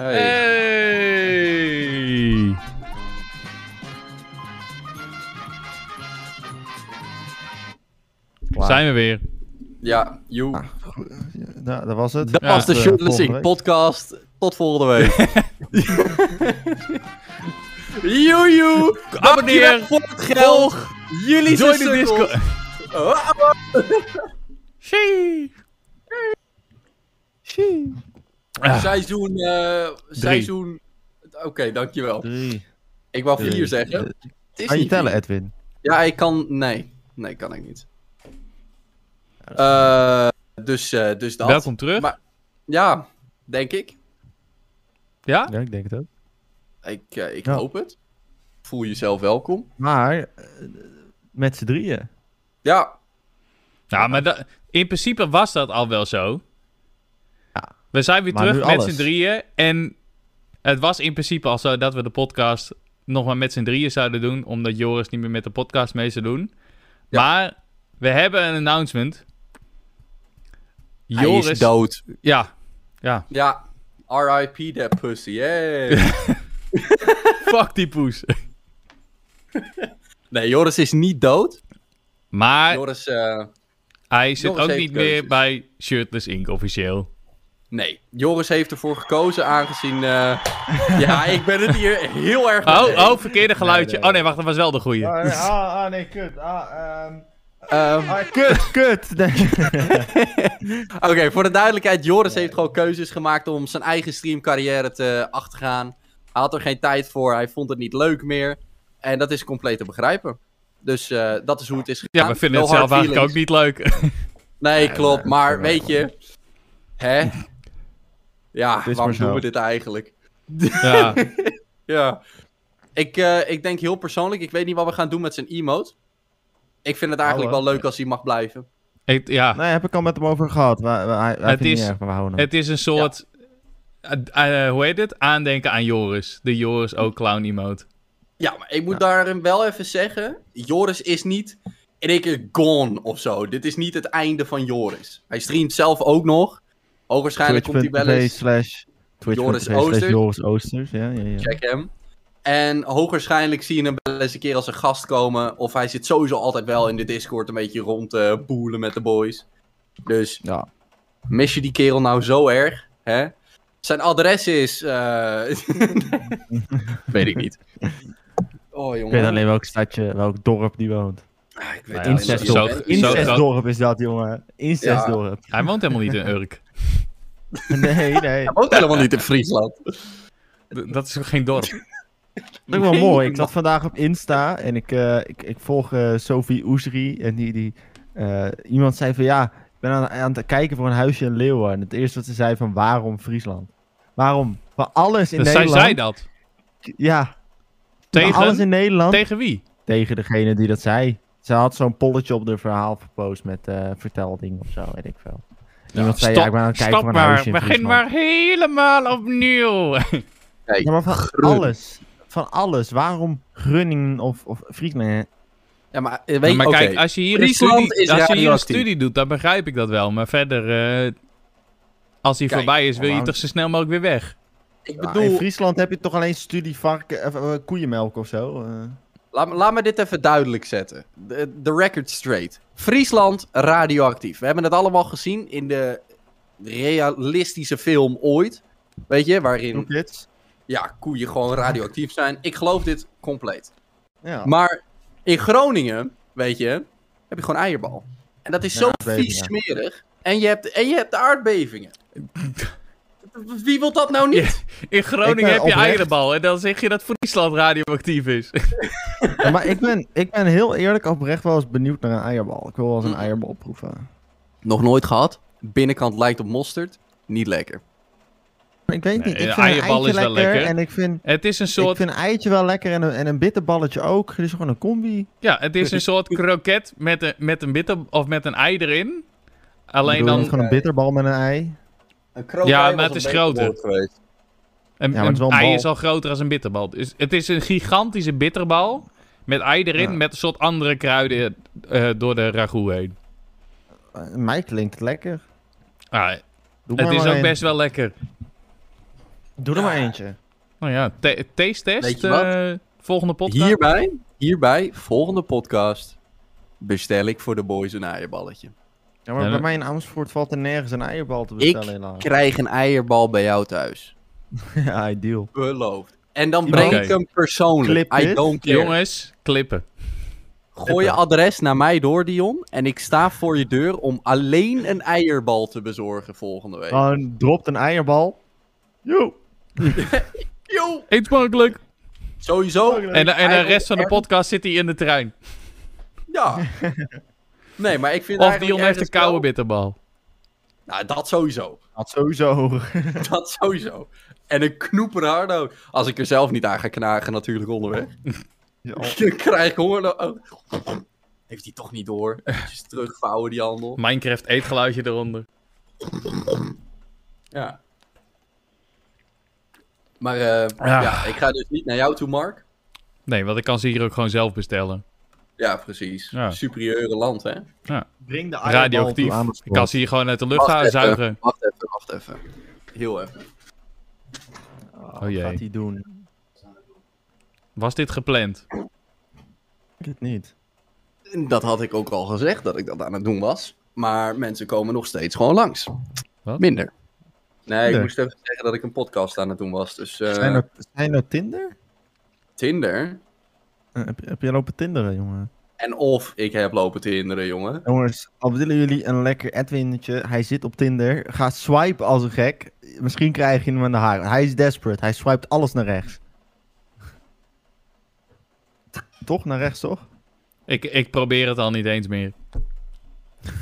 Hey. Zijn we weer. Ja, joe. Ah, Nou, dat was het. Dat Ja. was de eh, podcast. Tot volgende week. Joe, joe. Abonneer. Voor het geld. Jullie zijn de sukkels. Discord. Oh, Shee. Ah, Seizoen... eh seizoen... Oké, dankjewel. Drie. Ik wou Drie. vier zeggen. Het is Kan je niet tellen, vier. Edwin? Ja, ik kan... Nee. Nee, kan ik niet. Eh, dus, eh, dus dat. Welkom terug. Maar- Ja, denk ik. Ja? Ja, ik denk het ook. Ik, eh, ik Ja. hoop het. Voel jezelf welkom. Maar, eh, met z'n drieën. Ja, Nou, maar in principe was dat al wel zo. We zijn weer Maar terug met z'n drieën. En het was in principe al zo dat we de podcast nog maar met z'n drieën zouden doen. Omdat Joris niet meer met de podcast mee zou doen. Ja. Maar we hebben een announcement. hij Joris. is dood. Ja. Ja. Ja, R.I.P. that pussy. Hey. Fuck die poes. nee, Joris is niet dood. Maar Joris, eh, hij zit Joris ook niet meer bij Shirtless Inc. officieel. Nee. Joris heeft ervoor gekozen aangezien... eh, ja, ik ben het hier heel erg... Oh, mee oh, verkeerde geluidje. nee. Oh nee, wacht, dat was wel de goeie. Ah, nee, ah, ah, nee, kut. Ah, ehm... Ehm, Ah, kut, kut. Nee. Oké, voor de duidelijkheid. Joris heeft gewoon keuzes gemaakt om zijn eigen streamcarrière te achtergaan. Hij had er geen tijd voor. Hij vond het niet leuk meer. En dat is compleet te begrijpen. Dus eh, dat is hoe het is gegaan. Ja, we vinden No het zelf hard eigenlijk ook feelings. niet leuk. Nee, klopt. Maar weet je... Hè? Ja, waarom doen we dit eigenlijk? ja. Ja. Ik, eh, ik denk heel persoonlijk, ik weet niet wat we gaan doen met zijn emote. Ik vind het eigenlijk Ouwe. wel leuk als hij mag blijven. Ik- ja. Nee, heb ik al met hem over gehad. Wij, wij, hij Het is- niet erg, maar we houden hem. Het is een soort... eh, eh, hoe heet het? Aandenken aan Joris. De Joris ook clown emote. Ja, maar ik moet daarin wel even zeggen, Joris is niet in één keer gone of zo. Dit is niet het einde van Joris. Hij streamt zelf ook nog. Hoogwaarschijnlijk komt hij wel eens. slash... Joris slash Oosters. Joris Oosters, ja, ja, ja. Check hem. En hoogwaarschijnlijk zie je hem wel eens een keer als een gast komen. Of hij zit sowieso altijd wel in de Discord een beetje rond te boelen met de boys. Dus Ja. mis je die kerel nou zo erg? Hè? Zijn adres is. eh, weet ik niet. Oh Ik jongen. weet alleen welk stadje, welk dorp die woont. Ah, ik weet Nou ja. Incestdorp. Incestdorp is dat, jongen. Incestdorp. Hij woont helemaal niet in Urk. Nee, nee. Hij woont helemaal niet in Friesland. D- Dat is ook geen dorp. Dat is ook wel mooi. Ik zat vandaag op Insta en ik, eh, ik, ik volg eh, Sophie Oesri. En die, die, eh, iemand zei van ja, ik ben aan, aan het kijken voor een huisje in Leeuwen. En het eerste wat ze zei van waarom Friesland? Waarom? Van alles in Dus zij Nederland. zei dat. Ja, Tegen? van alles in Nederland. Tegen wie? Tegen degene die dat zei. Ze had zo'n polletje op de verhaal gepost met eh vertelding of zo, weet ik veel. Iemand zei ja, ik ben aan het kijken stop voor een huisje maar. in Begin maar helemaal opnieuw. Kijk, Ja, maar van Groen. alles. Van alles. Waarom Groningen of, of Friesland? ja, maar eh, weet maar oké. kijk, als je hier een studie, is als je hier een studie doet, dan begrijp ik dat wel. Maar verder, eh, als hij Kijk, voorbij is, wil je toch zo snel mogelijk weer weg. ik Ja, bedoel, in Friesland heb je toch alleen studie varken, of, eh, koeienmelk of zo? eh. Laat, me- laat me dit even duidelijk zetten. De, de record straight. Friesland, radioactief. We hebben het allemaal gezien in de realistische film ooit. Weet je, waarin ja, koeien gewoon radioactief zijn. Ik geloof dit compleet. Ja. Maar in Groningen, weet je, heb je gewoon eierbal. En dat is Ja, zo vies smerig. En je hebt, en je hebt de aardbevingen. Wie wil dat nou niet? In Groningen Ik heb je oprecht- eierenbal en dan zeg je dat Friesland radioactief is. Ja, maar ik ben, ik ben heel eerlijk oprecht wel eens benieuwd naar een eierbal. Ik wil wel eens een Mm. eierbal proeven. Nog nooit gehad. Binnenkant lijkt op mosterd. Niet lekker. Ik weet Nee, niet, ik vind een eierbal eitje is wel lekker, lekker. en ik vind, Het is een ik soort, vind een eitje wel lekker en een, en een bitterballetje ook. Het is gewoon een combi. ja, het is een soort kroket met een, met een bitter of met een ei erin. Alleen dan gewoon een bitterbal met een ei. Een Ja, maar het is groter. Een, Ja, een een ei is al groter als een bitterbal. Dus het is een gigantische bitterbal met ei erin Ja. met een soort andere kruiden eh, door de ragout heen. Eh, mij klinkt het lekker. Ah, het maar is maar ook een. best wel lekker. Doe er maar eentje. Nou ja, ta- taste Weet test. wat? eh, volgende podcast. Hierbij, hierbij, volgende podcast, bestel ik voor de boys een eierballetje. Ja, maar Ja, bij dan- mij in Amersfoort valt er nergens een eierbal te bestellen helaas. Krijg een eierbal bij jou thuis. ja, ideal. Beloofd. En dan breng ik hem persoonlijk. Clip I don't care. Jongens, klippen. Gooi je adres naar mij door, Dion. En ik sta voor je deur om alleen een eierbal te bezorgen volgende week. Gewoon dropt een eierbal. Yo. Yo! Eet smakelijk. Sowieso. En, en de rest van de podcast zit hij in de trein. Ja. Nee, maar ik vind Of eigenlijk Dion heeft een koude wel- bitterbal. Nou, dat sowieso. Dat sowieso. Dat sowieso. En een knoeperhardo. Als ik er zelf niet aan ga knagen natuurlijk onderweg. Ja. Dan krijg ik honger. oh. Heeft hij toch niet door. Eventjes terugvouwen die handel. Minecraft eetgeluidje eronder. Ja. Maar eh, Ja. ja, ik ga dus niet naar jou toe, Mark. Nee, want ik kan ze hier ook gewoon zelf bestellen. Ja, precies. Ja. Superieure land, hè? Bring de Radioactief. Ik kan ze hier gewoon uit de lucht Wacht gaan even, zuigen. Wacht even, wacht even. Heel even. Oh, Oh jee. Wat gaat hij doen? Was dit gepland? Ik het niet. Dat had ik ook al gezegd dat ik dat aan het doen was. Maar mensen komen nog steeds gewoon langs. Wat? Minder. Nee, ik moest even zeggen dat ik een podcast aan het doen was. Dus eh, Zijn er, zijn er Tinder? Tinder. Eh, heb, heb je lopen Tinderen, jongen? En of ik heb lopen tinderen, jongen. Jongens, al willen jullie een lekker Edwinnetje, hij zit op Tinder, ga swipen als een gek. Misschien krijg je hem aan de haar. Hij is desperate, hij swipet alles naar rechts. toch? Naar rechts, toch? Ik, ik probeer het al niet eens meer.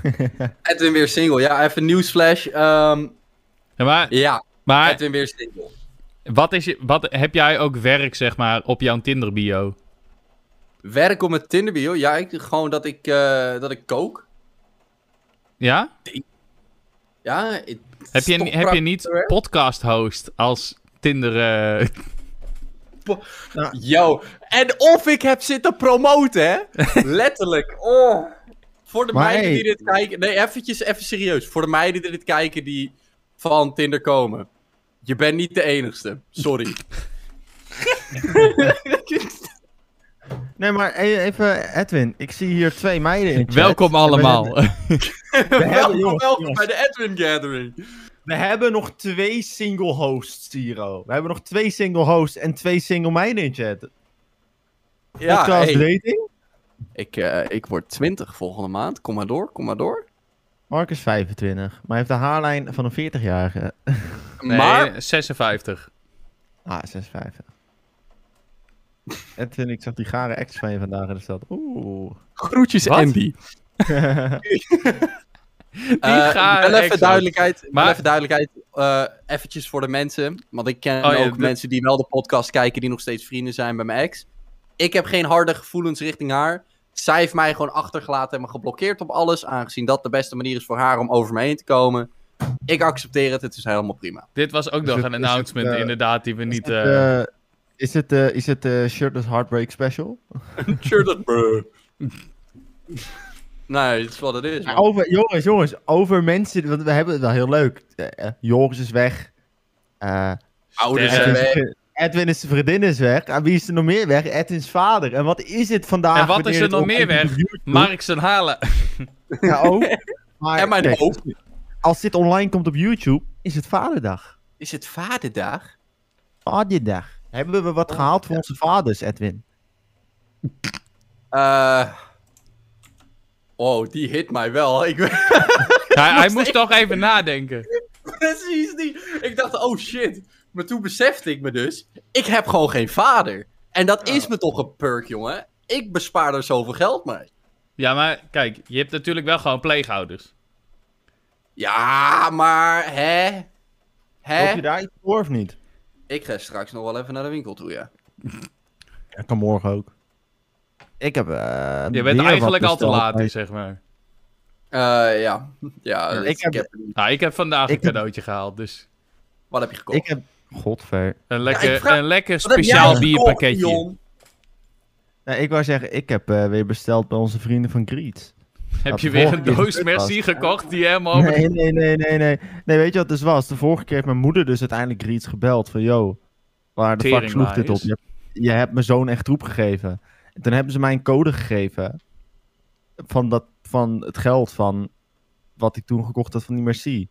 Edwin weer single. Ja, even nieuwsflash. Ehm Ja, maar ja, maar Edwin weer single. wat is je, wat, heb jij ook werk, zeg maar, op jouw Tinder bio? Werk op mijn Tinder bio. Ja, ik, gewoon dat ik, eh, dat ik kook. Ja? Ja, ik- Heb je, heb je niet podcast host als Tinder... eh, Yo, en of ik heb zitten promoten, hè? Letterlijk. Oh. Voor de Maar meiden hey. die dit kijken. Nee, eventjes, even serieus. Voor de meiden die dit kijken die van Tinder komen. Je bent niet de enigste. Sorry. Nee, maar e- even Edwin, ik zie hier twee meiden in chat. welkom we allemaal. hebben- welkom, bij de Edwin Gathering. We hebben nog twee single hosts, Siro. We hebben nog twee single hosts en twee single meiden in chat. Ja, Podcast hey, dating. ik, eh, ik word 20 volgende maand. Kom maar door, kom maar door. Mark is 25, maar hij heeft de haarlijn van een 40-jarige. Nee, Maar 56. Ah, 56. Edwin, ik zag die gare ex van je vandaag in de stad. Oeh. groetjes Wat? Andy. Eh, gare wel even duidelijkheid, Maar- even duidelijkheid eh, eventjes voor de mensen. Want ik ken Oh ja, ook de- mensen die wel de podcast kijken, die nog steeds vrienden zijn bij mijn ex. Ik heb geen harde gevoelens richting haar. Zij heeft mij gewoon achtergelaten en me geblokkeerd op alles, aangezien dat de beste manier is voor haar om over me heen te komen. Ik accepteer het, het is helemaal prima. Dit was ook nog een het, announcement, eh, inderdaad, die we niet... Het, is het, eh, is het eh, Shirtless Heartbreak Special? That, bro. Nee, het is wat het is. Man. over, jongens, jongens, over mensen, want we hebben het wel heel leuk. Eh, Joris is weg. Eh, Ouders zijn Edwin, weg. is, Edwin is zijn vriendin is weg. En wie is er nog meer weg? Edwin's vader. En wat is het vandaag? En wat is er nog meer weg? Mark zijn halen. Ja, ook. Maar En mijn kijk, hoofd. als dit online komt op YouTube, is het vaderdag. Is het vaderdag? Vaderdag. Hebben we wat gehaald voor onze vaders, Edwin? Eh. Oh, die hit mij wel. Ik hij hij moest toch even nadenken. Precies die. Ik dacht, oh shit. Maar toen besefte ik me dus, ik heb gewoon geen vader. En dat is me toch een perk, jongen. Ik bespaar er zoveel geld mee. Ja, maar kijk, je hebt natuurlijk wel gewoon pleegouders. Ja, maar hè? Hè? je daar iets voor of niet? Ik ga straks nog wel even naar de winkel toe, ja. Ja, kan morgen ook. Ik heb. eh, Je bent eigenlijk al te laat, dus, zeg maar. Eh, ja. Ja, Ik ik heb- heb... Nou, ik heb vandaag Ik een heb- cadeautje gehaald, dus... Wat heb je gekocht? Ik heb. Godver. Een lekker, ik vraag- een lekker Wat heb jij speciaal bierpakketje. Nee, ik wou zeggen, ik heb eh, weer besteld bij onze vrienden van Greets. Heb je weer een doos. Merci gekocht die helemaal over Nee, nee, nee, nee, nee. Nee, weet je wat het dus was? De vorige keer heeft mijn moeder dus uiteindelijk Griets gebeld van... Yo, waar de fuck sloeg dit op? Je hebt, je hebt mijn zoon echt troep gegeven. En toen hebben ze mij een code gegeven van, dat, van het geld van wat ik toen gekocht had van die Merci.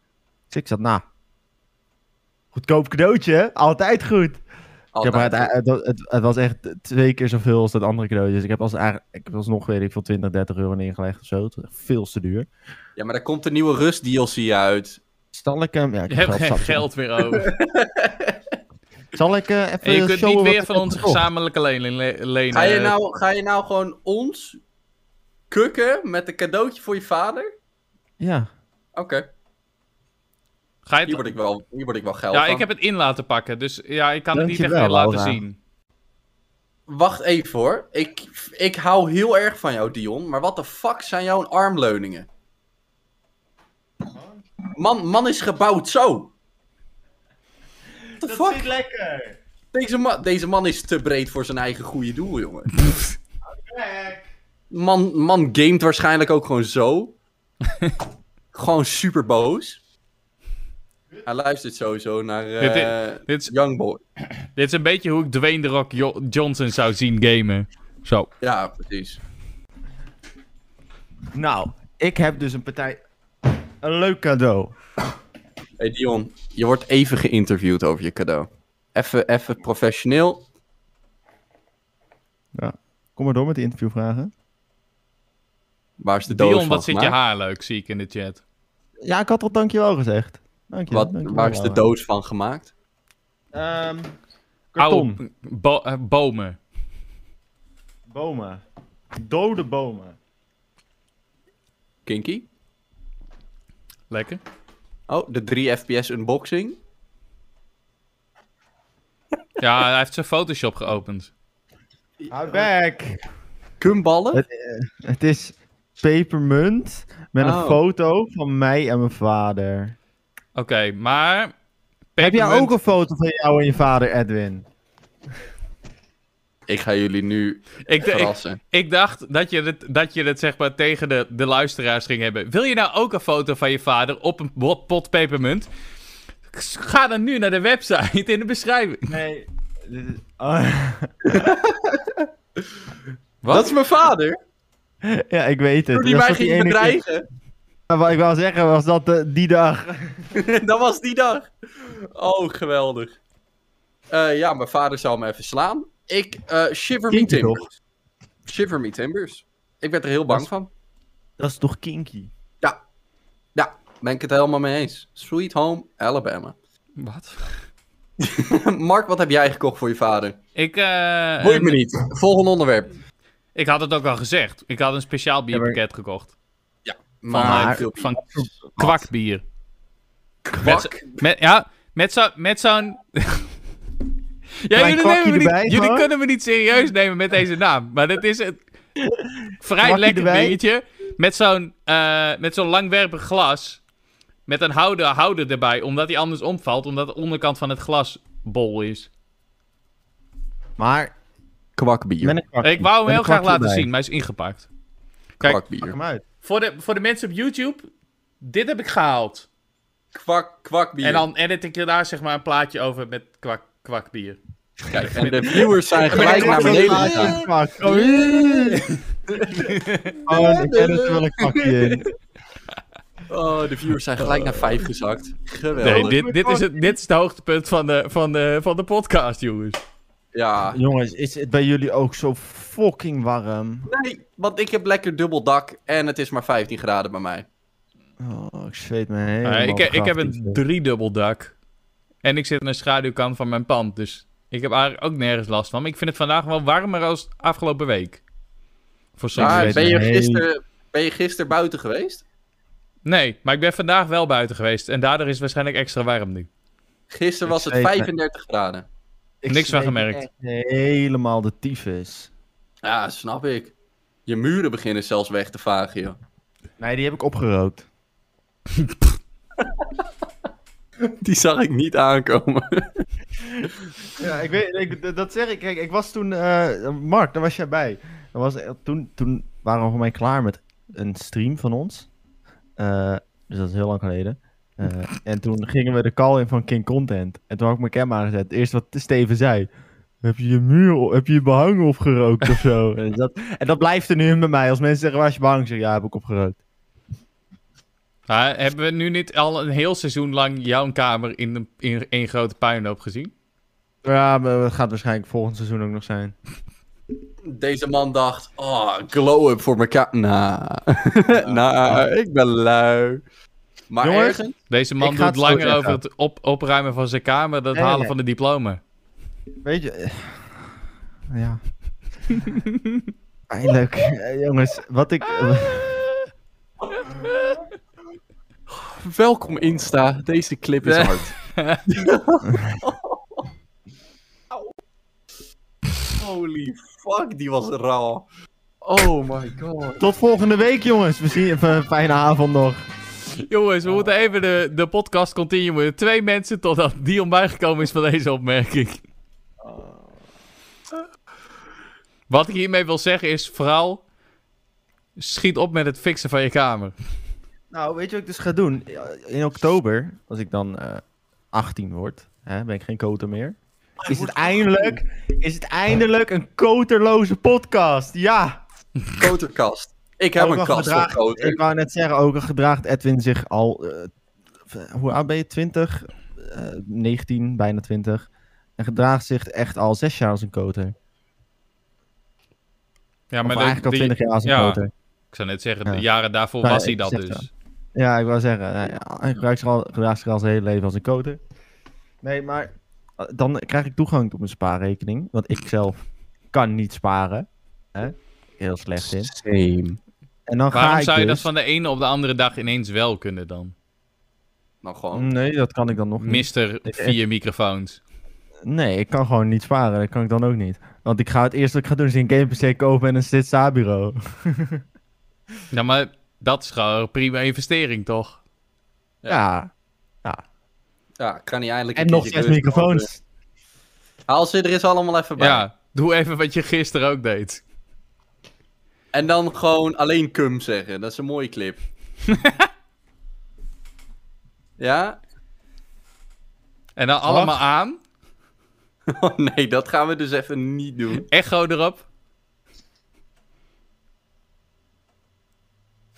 Dus ik zat, nou, goedkoop cadeautje, altijd goed. Ik heb Altijd. uite- het, het, het was echt twee keer zoveel als dat andere cadeautje. Dus ik heb, als, eigenlijk, ik heb alsnog, weet ik veel, 20, 30 euro neergelegd of zo. Het was echt veel te duur. Ja, maar er komt een nieuwe Rust DLC uit. Zal ik hem... Ja, ik Je hebt heb geen geld meer over. Zal ik eh, even En je kunt niet weer ik van onze gezamenlijke lening le- lenen. Ga je, nou, ga je nou gewoon ons kukken met een cadeautje voor je vader? Ja. Oké, ga je hier, word ik wel, hier word ik wel geld Ja, van. ik heb het in laten pakken, dus ja, ik kan het niet echt meer laten Laura. zien. Wacht even hoor. Ik, ik hou heel erg van jou, Dion. Maar wat de fuck zijn jouw armleuningen? Man, man is gebouwd zo. What the fuck? lekker. Deze, ma deze man is te breed voor zijn eigen goede doel, jongen. Man, man gamet waarschijnlijk ook gewoon zo. gewoon super boos. Hij luistert sowieso naar Dit eh Dit is, Youngboy. dit is een beetje hoe ik Dwayne The Rock Jo- Johnson zou zien gamen. Zo. Ja, precies. Nou, ik heb dus een partij... Een leuk cadeau. Hey Dion, je wordt even geïnterviewd over je cadeau. Even, even professioneel. Kom maar door met de interviewvragen. Waar is de doos Dion, van wat zit je haar leuk, zie ik in de chat. Ja, ik had al dankjewel gezegd. Dank je. Wat, dankjewel, waar is de doos van gemaakt? Ehm, karton. Oude bo- eh, bomen. Bomen. Dode bomen. Kinky? Lekker. Oh, de 3 FPS unboxing. Ja, hij heeft zijn Photoshop geopend. Hou back. Kumballen? Het, eh, het is pepermunt met een Oh. foto van mij en mijn vader. Oké, maar... Heb jij ook een foto van jou en je vader, Edwin? Ik ga jullie nu Ik, verrassen. ik dacht dat je, het, dat je het zeg maar tegen de, de luisteraars ging hebben. Wil je nou ook een foto van je vader op een pot pepermunt? Ga dan nu naar de website in de beschrijving. Nee. Oh. Wat? Dat is mijn vader. ja, ik weet het. Toen die mij ging ene bedreigen. Maar Wat ik wou zeggen was dat eh, die dag. dat was die dag. Oh, geweldig. Eh, ja, mijn vader zou me even slaan. Ik, eh shiver me timbers. Shiver me timbers. Ik werd er heel bang Dat van. Dat is toch kinky? Ja. Ja, ben ik het helemaal mee eens. Sweet Home Alabama. Wat? Mark, wat heb jij gekocht voor je vader? Ik, eh, Boeit me niet. Volgende onderwerp. ik had het ook al gezegd. Ik had een speciaal bierpakket gekocht. Maar, van kwakbier. kwak. Met, ja, met zo'n... Met zo'n... ja, jullie, kwakje nemen me niet, erbij, jullie kunnen me niet serieus nemen met deze naam. Maar dit is een vrij Kwakje lekker erbij? dingetje. Met zo'n eh, met zo'n langwerpig glas. Met een houder, houder erbij. Omdat hij anders omvalt. Omdat de onderkant van het glas bol is. Maar Kwakbier. Ik wou hem heel graag laten erbij. zien. Maar hij is ingepakt. Kijk, Pak Kwakbier. hem uit. Voor de, voor de mensen op YouTube. Dit heb ik gehaald. Kwak, kwakbier. En dan edit ik er daar zeg maar een plaatje over met kwak, kwakbier. Kijk, en de viewers zijn gelijk naar kwak- beneden Kwak, gegaan. kwak. Oh, ik ken er wel een kwakje in. Oh, de viewers zijn gelijk naar vijf gezakt. Geweldig. Nee, dit, dit, is het, dit is het hoogtepunt van de, van de, van de podcast, jongens. Ja. Jongens, is het bij jullie ook zo fucking warm? Nee, want ik heb lekker dubbel dak en het is maar 15 graden bij mij. Oh, ik zweet me helemaal Eh, ik, ik heb een driedubbel dak. En ik zit aan de schaduwkant van mijn pand. Dus ik heb eigenlijk ook nergens last van. Maar ik vind het vandaag wel warmer als afgelopen week. Voor weet ben je, gisteren, ben je gisteren buiten geweest? Nee, maar ik ben vandaag wel buiten geweest. En daardoor is het waarschijnlijk extra warm nu. Gisteren was het zweet me. 35 graden. Ik niks van gemerkt. Helemaal de tyfus. Ja, snap ik. Je muren beginnen zelfs weg te vagen, joh. Nee, die heb ik opgerookt. Die zag ik niet aankomen. Ja, ik weet, ik, dat zeg ik. Kijk, ik was toen, eh, Mark, daar was jij bij. Dat was, eh, toen, toen waren we voor mij klaar met een stream van ons. Eh, dus dat is heel lang geleden. Eh, en toen gingen we de call in van King Content. En toen had ik mijn cam aangezet. Het eerste wat Steven zei. Heb je je muur, heb je je behang opgerookt of zo? en, dat, en dat blijft er nu in bij mij. Als mensen zeggen, waar is je behang? Zeg ik, ja, heb ik opgerookt. Maar hebben we nu niet al een heel seizoen lang jouw kamer in, een- in één grote puinhoop gezien? Ja, maar het gaat waarschijnlijk volgend seizoen ook nog zijn. Deze man dacht, oh, glow-up voor mijn ka... Nou, nou, ik ben lui. Maar Jongens, ergens... Deze man doet langer over het op, opruimen van zijn kamer dan het Nee, halen nee. van de diploma. Weet je... eh, Ja. Eindelijk. Eh, jongens, wat ik... Welkom Insta, deze clip is hard. Holy fuck, die was raw. Oh my god. tot volgende week, jongens. We zien even een fijne avond nog. Jongens, we moeten even de, de podcast continuen. Twee mensen totdat Dion bijgekomen is van deze opmerking. Wat ik hiermee wil zeggen is, vooral, schiet op met het fixen van je kamer. Nou, weet je wat ik dus ga doen? In oktober, als ik dan eh 18 word, hè, ben ik geen koter meer. Is het, eindelijk, is het eindelijk een koterloze podcast? Ja! Koterkast. Ik heb Ook een kast gedraagt-. Ik wou net zeggen, ook al gedraagt Edwin zich al... eh, hoe oud ben je? 20? Eh, 19, bijna 20. En gedraagt zich echt al 6 jaar als een koter. Ja, Maar de- eigenlijk al 20 jaar als een ja, koter. Ik zou net zeggen, Ja. de jaren daarvoor Nou, was hij dat dus. Ja, ik wou zeggen, ja, hij gebruikt zich al, gedraagt zich al zijn hele leven als een koter. Nee, maar eh, dan krijg ik toegang tot mijn spaarrekening. Want ik zelf kan niet sparen. Hè? Heel slecht in. Same. En dan ga Waarom ik zou je dat dus- van de ene op de andere dag ineens wel kunnen dan? Nou gewoon. Nee, dat kan ik dan nog niet. Mister Ik- vier microfoons. Nee, ik kan gewoon niet sparen. Dat kan ik dan ook niet. Want ik ga het eerste wat ik ga doen is een game PC kopen en een Stitch bureau. Ja, maar dat is gewoon een prima investering, toch? Ja. Ja, kan niet eindelijk En nog zes microfoons. Haal ze er eens allemaal even bij. Ja, doe even wat je gisteren ook deed. En dan gewoon alleen cum zeggen. Dat is een mooie clip. ja? En dan allemaal aan. Oh nee, dat gaan we dus even niet doen. Echo erop.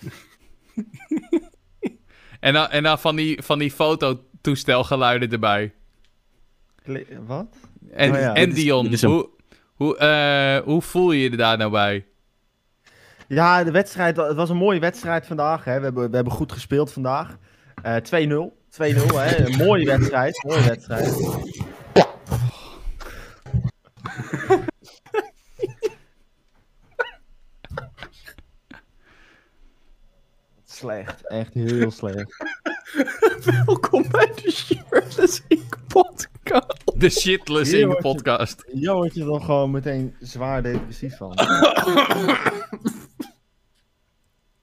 en, dan, en dan van die, van die fototoestelgeluiden erbij. Wat? En, Oh ja. en is- Dion, dit is een- hoe, hoe, eh, hoe voel je je daar nou bij? Ja, de wedstrijd, het was een mooie wedstrijd vandaag. Hè. We, hebben, we hebben goed gespeeld vandaag. Eh 2-0. 2-0, hè. Een mooie wedstrijd. Mooie wedstrijd. Slecht. Echt heel slecht. Welkom bij de Shirtless Ink podcast. De shitless Hier in de word je- podcast. Hier word je dan gewoon meteen zwaar depressief van.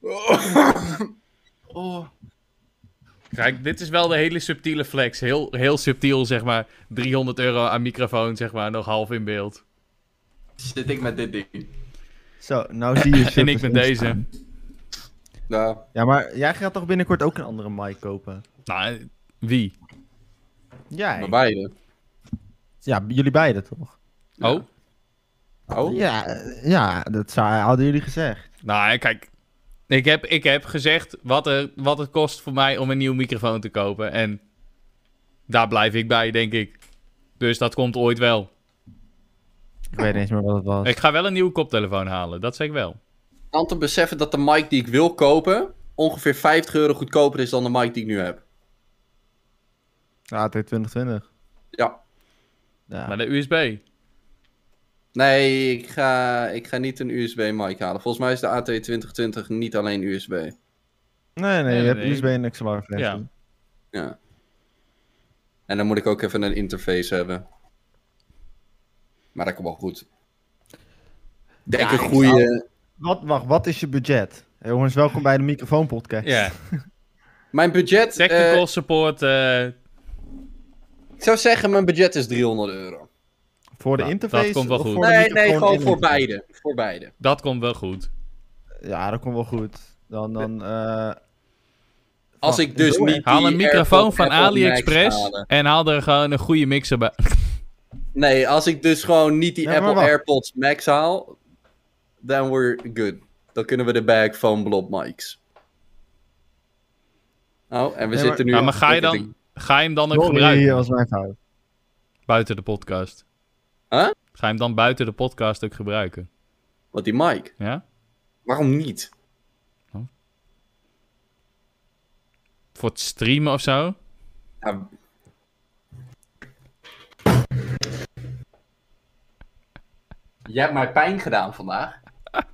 Oh. Kijk, dit is wel de hele subtiele flex. Heel, heel subtiel, zeg maar. 300 euro aan microfoon, zeg maar, nog half in beeld. Zit ik met dit ding. Zo, nou zie je... En ik met Ink deze. Nou, Ja, maar jij gaat toch binnenkort ook een andere mic kopen? Nou, wie? Jij? maar beide. Ja, jullie beiden toch? Oh? Oh? Ja, eh, ja dat zou, hadden jullie gezegd. Nou, kijk. Ik heb, ik heb gezegd wat, er, wat het kost voor mij om een nieuwe microfoon te kopen. En daar blijf ik bij, denk ik. Dus dat komt ooit wel. Ik weet niet eens meer wat het was. Ik ga wel een nieuwe koptelefoon halen, dat zeg ik wel. Aan te beseffen dat de mic die ik wil kopen ongeveer 50 euro goedkoper is dan de mic die ik nu heb. AT 2020. Ja. Ja. Maar de USB. Nee, ik ga, ik ga niet een USB mic halen. Volgens mij is de AT 2020 niet alleen USB. Nee, nee, Nee, je hebt. USB en XLR versie. Ja. Ja. En dan moet ik ook even een interface hebben. Maar dat komt wel goed. Denk Ja, een goede. Wat, wacht, wat is je budget? Hey, jongens, welkom bij de Microfoon Podcast. Ja. Mijn budget. Technical eh, support. eh, ik zou zeggen, mijn budget is 300 euro. Voor de Nou, interface? dat komt wel goed. Nee, nee, gewoon voor beide. Voor beide. dat komt wel goed. Ja, dat komt wel goed. Dan, dan, eh, Als ik dus niet Haal een microfoon AirPod van AliExpress en haal er gewoon een goede mixer bij. Nee, als ik dus gewoon niet die Ja, Apple. AirPods Max haal, then we're good. Dan kunnen we de bag van blob mics. Oh, en we Nee, zitten nu... Ja, maar ga je dan, ga je hem dan ook sorry, gebruiken? was mijn fout. Buiten de podcast. Huh? Ga je hem dan buiten de podcast ook gebruiken? Wat die mic? Ja? Waarom niet? Voor het streamen of zo? Ja. Jij hebt mij pijn gedaan vandaag.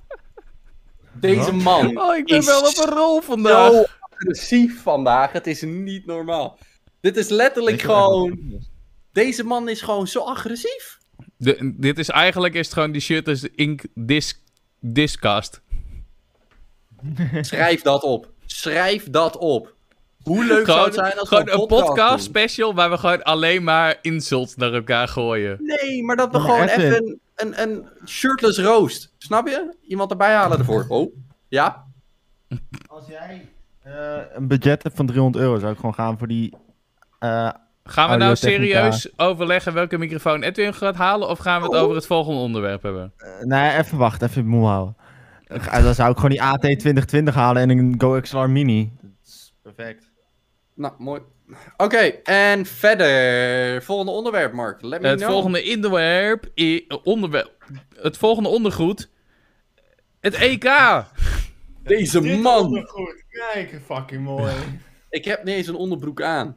Deze man Oh, ik ben is wel op een rol vandaag. zo agressief vandaag. Het is niet normaal. Dit is letterlijk gewoon... Deze man is gewoon zo agressief. De- dit is eigenlijk is het gewoon die shit als Ink Disc, Discast. Schrijf dat op. Schrijf dat op. Hoe leuk zou het zijn als we gewoon een podcast doen? special waar we gewoon alleen maar insults naar elkaar gooien. Nee, maar dat we Maar gewoon even een, een, een shirtless roast. Snap je? Iemand erbij halen ervoor. Oh, ja? Als jij eh, een budget hebt van 300 euro, zou ik gewoon gaan voor die... eh, Gaan we nou serieus overleggen welke microfoon Edwin gaat halen? Of gaan we het Oh. over het volgende onderwerp hebben? eh, nee, even wachten, even moe houden. Eh, Dan zou ik gewoon die AT 2020 halen en een Go XLR Mini. Dat is perfect. Nou, mooi. Oké, en verder. Volgende onderwerp, Mark. Let me Het know. volgende onderwerp, onderwerp, het volgende ondergoed, het EK. Deze man. Goed, kijk, fucking mooi. Ik heb niet eens een onderbroek aan.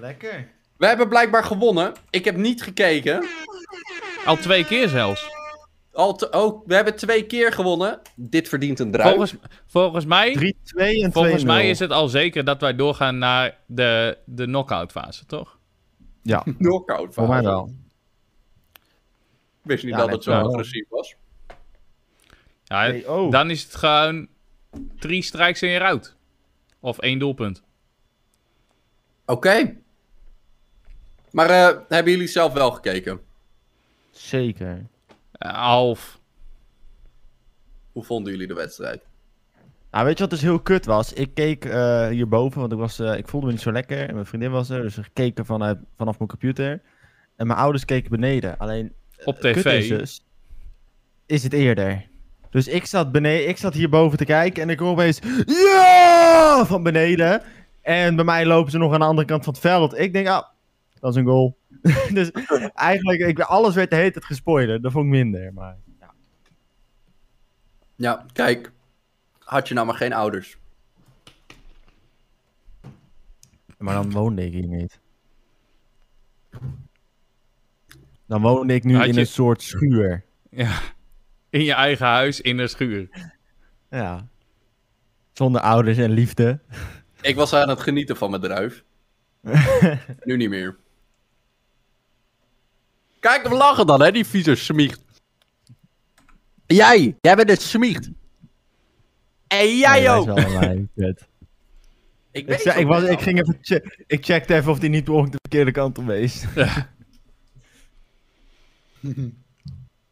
Lekker. We hebben blijkbaar gewonnen. Ik heb niet gekeken. Al twee keer zelfs. Al te- oh, we hebben twee keer gewonnen. Dit verdient een druif. Volgens, volgens mij, 3-2 en 2-0. volgens mij is het al zeker dat wij doorgaan naar de, de knockout fase, toch? Ja, Knockout. voor mij fase. wel. Ik wist niet Ja, dat het zo wel. agressief was. Ja, Hey, oh. Dan is het gewoon drie strikes en je rout. Of één doelpunt. Oké. Maar eh, hebben jullie zelf wel gekeken? Zeker. Eh, half. Hoe vonden jullie de wedstrijd? Nou, weet je wat dus heel kut was? Ik keek eh, hierboven, want ik, was, eh, ik voelde me niet zo lekker. En mijn vriendin was er, dus we keken vanuit, vanaf mijn computer. En mijn ouders keken beneden. Alleen, Op tv. is dus, is het eerder. Dus ik zat, beneden, ik zat hierboven te kijken en ik hoor opeens... Ja! Van beneden. En bij mij lopen ze nog aan de andere kant van het veld. Ik denk, ah, dat is een goal. dus eigenlijk, ik, alles werd de hele tijd gespoilerd. Dat vond ik minder, maar... Ja. Ja, kijk. Had je nou maar geen ouders. Maar dan woonde ik hier niet. Dan woonde ik nu in een soort schuur. Ja. In je eigen huis, in een schuur. Ja. Zonder ouders en liefde. Ik was aan het genieten van mijn druif. nu niet meer. Kijk hem lachen dan, hè, die vieze smiecht. Jij, jij bent het smiecht. En jij ook. is een. Ik, Ik, weet zei- ik, het was, ik, ging even che- ik checkte even of hij niet de verkeerde kant op wees.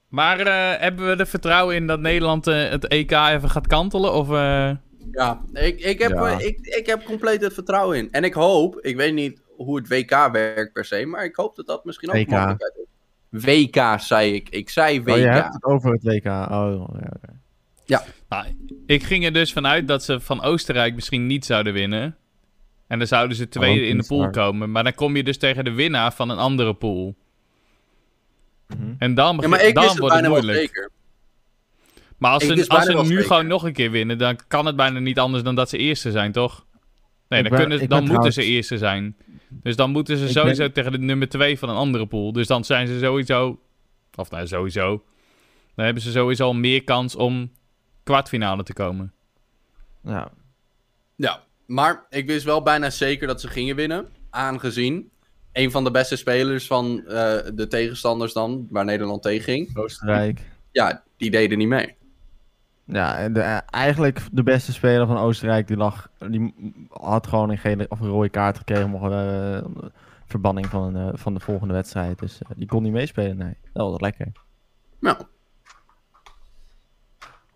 Maar eh, hebben we er vertrouwen in dat Nederland eh, het EK even gaat kantelen? Of, eh, Ja, ik, ik, heb, Ja. eh, Ik, ik heb compleet het vertrouwen in. En ik hoop, ik weet niet hoe het WK werkt per se, maar ik hoop dat dat misschien ook WK. mogelijkheid is. WK, zei ik. Ik zei WK. Oh, je hebt het over het WK. Oh, ja. oké. nou, ik ging er dus vanuit dat ze van Oostenrijk misschien niet zouden winnen. En dan zouden ze tweede ook in de pool waar. komen. Maar dan kom je dus tegen de winnaar van een andere pool. Mhm. En dan, Ja, begin, maar ik dan wist het wordt het bijna wel moeilijk. zeker. Maar als Ik ze, als ze nu gewoon nog een keer winnen, dan kan het bijna niet anders dan dat ze eerste zijn, toch? Nee, Ik dan, ben- kunnen, dan moeten ze eerste zijn. Dus dan moeten ze Ik sowieso ben- tegen de nummer 2 van een andere pool. Dus dan zijn ze sowieso. Of nou, sowieso. Dan hebben ze sowieso al meer kans om kwartfinale te komen. Ja. Ja, maar ik wist wel bijna zeker dat ze gingen winnen. Aangezien een van de beste spelers van eh, de tegenstanders dan, waar Nederland tegen ging, Oostenrijk. ja, die deden niet mee. Ja, en de, eh, eigenlijk de beste speler van Oostenrijk, die lag, die had gewoon een, gele, of een rode kaart gekregen, mocht eh, verbanning van, eh, van de volgende wedstrijd. Dus eh, die kon niet meespelen, nee. Dat was lekker. Nou.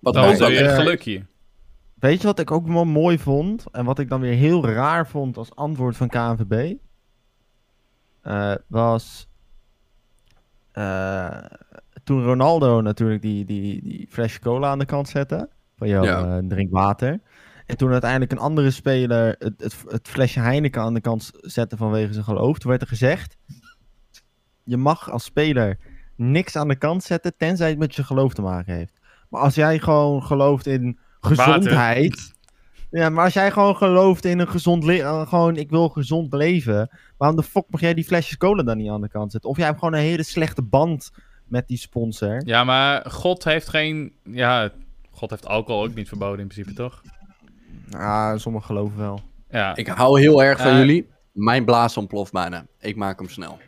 Wat Dat ook was wel weer eh, een gelukje. Weet je wat ik ook wel mooi vond? En wat ik dan weer heel raar vond als antwoord van KNVB? Eh, was... eh, toen Ronaldo natuurlijk die, die, die flesje cola aan de kant zette. Van, joh, Ja. eh, drink water. En toen uiteindelijk een andere speler het, het, het flesje Heineken aan de kant zette vanwege zijn geloof. Toen werd er gezegd... Je mag als speler niks aan de kant zetten, tenzij het met je geloof te maken heeft. Maar als jij gewoon gelooft in gezondheid... Ja, maar als jij gewoon gelooft in een gezond leven, gewoon ik wil gezond leven, waarom de fuck mag jij die flesjes cola dan niet aan de kant zetten? Of jij hebt gewoon een hele slechte band met die sponsor. Ja, maar God heeft geen... Ja, God heeft alcohol ook niet verboden in principe, toch? Ah, sommigen geloven wel. Ja. Ik hou heel erg van Eh. jullie. Mijn blaas ontploft bijna. Ik maak hem snel.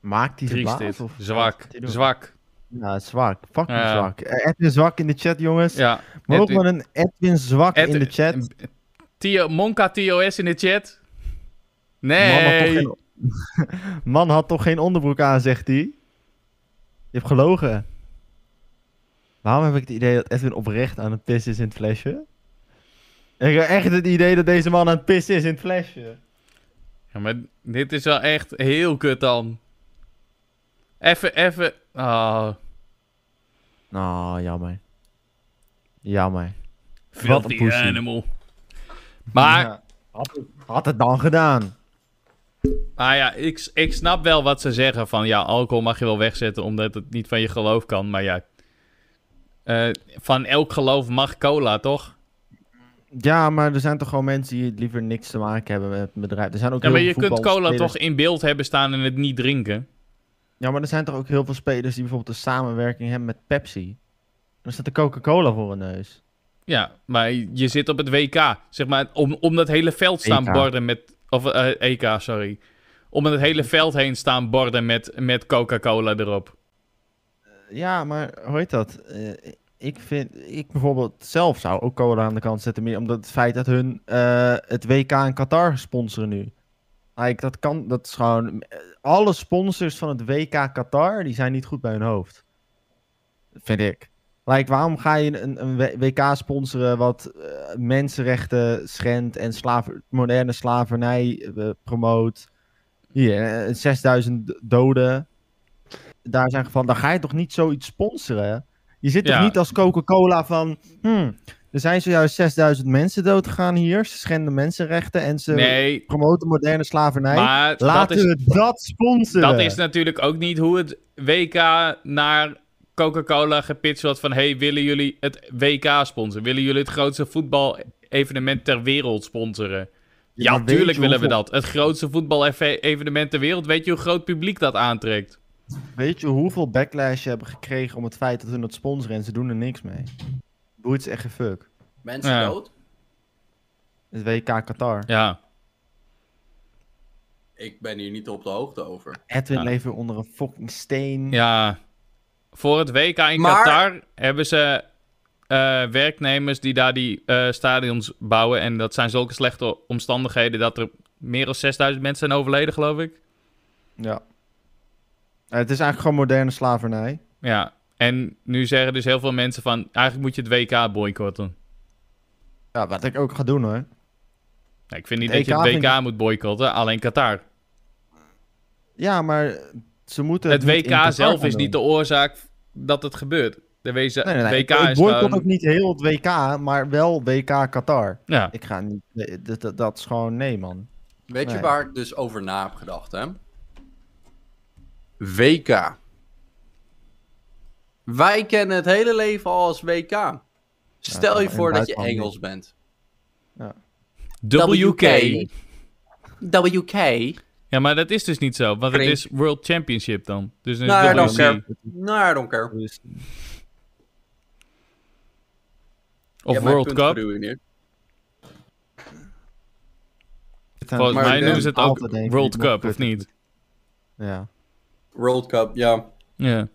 Maakt die Triest blaas, dit. of- Zwak. Zwak. Ja, zwak. Fucking Ja. zwak. Eh, Edwin Zwak in de chat, jongens. Ja. Mogen we een Edwin Zwak Ed- in de chat? Tio, Monka TOS in de chat. Nee. geen... Man had toch geen onderbroek aan, zegt hij. Je hebt gelogen. Waarom heb ik het idee dat Edwin oprecht aan het pissen is in het flesje? Ik heb echt het idee dat deze man aan het pissen is in het flesje. Ja, maar dit is wel echt heel kut dan. Even, even. Oh, Nou, jammer. Jammer. filthy pussy. animal. Maar, Ja, had, het, had het dan gedaan. Maar ja, ik, ik snap wel wat ze zeggen van ja, alcohol mag je wel wegzetten omdat het niet van je geloof kan. Maar ja, eh, van elk geloof mag cola, toch? Ja, maar er zijn toch gewoon mensen die liever niks te maken hebben met het bedrijf. Er zijn ook Ja, maar je kunt cola toch in beeld hebben staan en het niet drinken. Ja, maar er zijn toch ook heel veel spelers die bijvoorbeeld een samenwerking hebben met Pepsi. Dan staat de Coca-Cola voor hun neus. Ja, maar je zit op het WK. Zeg maar, om, om dat hele veld staan borden met... Of eh, EK, sorry. Om het hele veld heen staan borden met, met Coca-Cola erop. Ja, maar hoe heet dat? Eh, ik vind, ik bijvoorbeeld zelf zou ook cola aan de kant zetten, meer omdat het feit dat hun eh, het WK in Qatar sponsoren nu. Like, dat kan, dat is gewoon, eh, alle sponsors van het WK Qatar, die zijn niet goed bij hun hoofd. Vind ik. Like, waarom ga je een, een WK sponsoren wat eh, mensenrechten schendt en moderne slavernij eh, promoot? Hier, eh, 6000 doden daar zijn gevallen, dan ga je toch niet zoiets sponsoren? Je zit Ja. toch niet als Coca-Cola van... Hmm, er zijn zojuist 6000 mensen doodgegaan hier. Ze schenden mensenrechten en ze Nee, promoten moderne slavernij. maar dat Laten is, we dat sponsoren. dat is natuurlijk ook niet hoe het WK naar Coca-Cola gepitcht wordt van... Hey, willen jullie het WK sponsoren? Willen jullie het grootste voetbal-evenement ter wereld sponsoren? Ja, weet tuurlijk willen we dat. Het grootste voetbal-evenement ter wereld. Weet je hoe groot publiek dat aantrekt? Weet je hoeveel backlash je hebben gekregen om het feit dat hun het sponsoren en ze doen er niks mee? Boeit ze echt geen fuck. Mensen Ja. dood? Het WK Qatar. Ja. Ik ben hier niet op de hoogte over. Edwin Ja. leeft weer onder een fucking steen. Ja, voor het WK in Maar- Qatar hebben ze eh, werknemers die daar die eh, stadions bouwen. En dat zijn zulke slechte omstandigheden dat er meer dan 6000 mensen zijn overleden, geloof ik. Ja. Het is eigenlijk gewoon moderne slavernij. Ja, en nu zeggen dus heel veel mensen van... Eigenlijk moet je het WK boycotten. Ja, wat ik ook ga doen hoor. Nou, ik vind niet Het dat je het WK moet boycotten, alleen Qatar. Ja, maar ze moeten Het WK zelf is niet de oorzaak dat het gebeurt. De wezen, Nee, nee, nee. WK ik, boycott ook niet heel het WK, maar wel WK Qatar. Ja, Ik ga niet... Dat, dat, dat is gewoon... Nee, man. Weet je waar ik dus over na heb gedacht, hè? WK. Wij kennen het hele leven al als WK. Stel Ja, je voor dat je Engels bent. WK. WK? Ja, maar dat is dus niet zo, want het is World Championship dan. Dus dan is Nou, I WC. don't care. Nou, I don't care. Dus, Of mijn World Cup. geruïneerd. Volgens mij noemen ze het ook World Cup, of niet? Ja. World Cup, ja. Ja.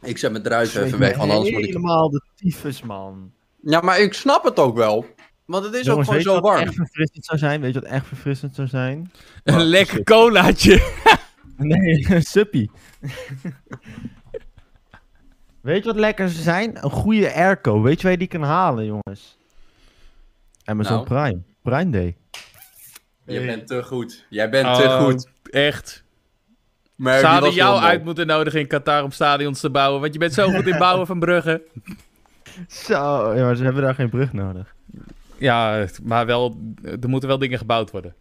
Ik zet mijn druis even weg, want anders word ik... Helemaal de tyfus, man. Ja, maar ik snap het ook wel. Want het is Jongens, ook weet je gewoon zo wat warm. echt verfrissend zou zijn? Weet je wat echt verfrissend zou zijn? Een lekker colaatje. Nee, een suppie. Weet Weet je wat lekker ze zijn? Een goede airco. Weet je waar je die kan halen, jongens? Amazon Nou? Prime. Prime Day. Je bent te goed. Jij bent te Oh, goed. Echt. Maar Ze hadden jou uit moeten nodigen in Qatar om stadions te bouwen. Want je bent zo goed in bouwen van bruggen. Zo, ja, maar ze hebben daar geen brug nodig. Ja, maar wel, er moeten wel dingen gebouwd worden.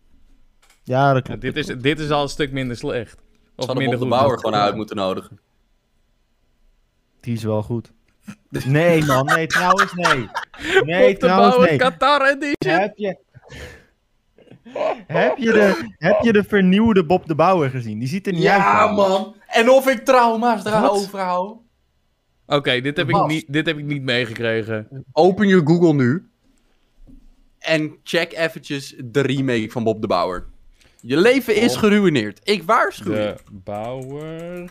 Ja, dat Ja, klopt. dit, is, dit is al een stuk minder slecht. Of minder Bob de goed. Bauer gewoon uit moeten nodigen. Die is wel goed. Nee, man. Nee, trouwens, nee. Nee, Bob de trouwens, nee. Qatar en die shit. Heb je... Heb je, de, heb je de vernieuwde Bob de Bauer gezien? Die ziet er niet uit. Ja, man. En of ik trauma's Wat? eraan overhoud. Oké, dit, heb ik niet- dit heb ik niet meegekregen. Open je Google nu. En check eventjes de remake van Bob de Bauer. Je leven is Bob. geruineerd. Ik waarschuw je. De Bauer.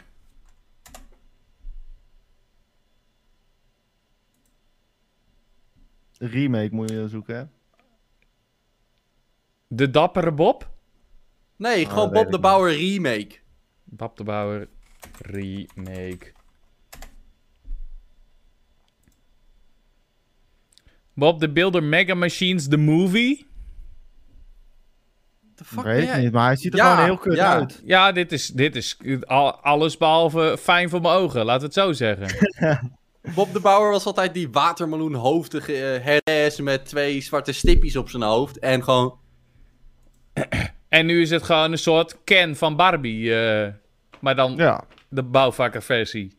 Remake moet je zoeken, hè? De Dappere Bob. Nee, Oh, gewoon Bob de Bauer remake. Bob de Bauer remake. Bob the Builder Mega Machines the movie. The fuck Weet niet, maar hij ziet er Ja, gewoon heel kut ja. uit. Ja, dit is, dit is al- alles behalve fijn voor mijn ogen, laten we het zo zeggen. Bob de Bauer was altijd die watermeloenhoofdige eh herres met twee zwarte stippies op zijn hoofd. En gewoon... En nu is het gewoon een soort Ken van Barbie, eh, maar dan Ja. de bouwvakkerversie.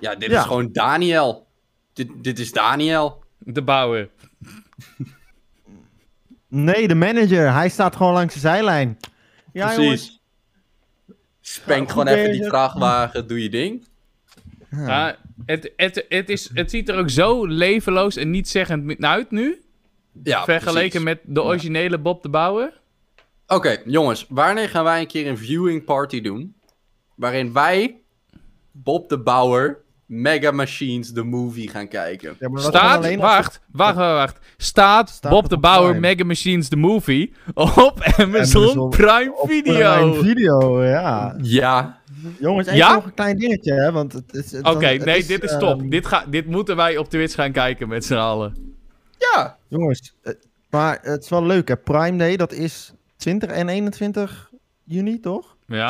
Ja, dit Ja. is gewoon Daniel. Dit, dit is Daniel. De Bauer. Nee, de manager. Hij staat gewoon langs de zijlijn. Ja, jongens. Precies. Spank Goed gewoon even die vrachtwagen, doe je ding. Ja. Ja, het, het, het, is, het ziet er ook zo levenloos en niet zeggend uit nu. Ja, vergeleken precies. met de originele Bob de Bauer. Oké, jongens. Wanneer gaan wij een keer een viewing party doen? Waarin wij Bob de Bauer Mega Machines the movie gaan kijken. Ja, Staat, wacht, wacht, wacht, wacht. Staat, Staat Bob de Bauer Prime? Mega Machines the movie op Amazon, Amazon Prime op Video. Prime Video, ja. Ja. Jongens, even Ja? nog een klein dingetje, hè, want het is... het- Oké, nee, dit is top. ehm, dit, ga, dit moeten wij op Twitch gaan kijken met z'n allen. Ja. Jongens, eh, maar het is wel leuk, hè. Prime Day, dat is 20 en 21 juni, toch? Ja?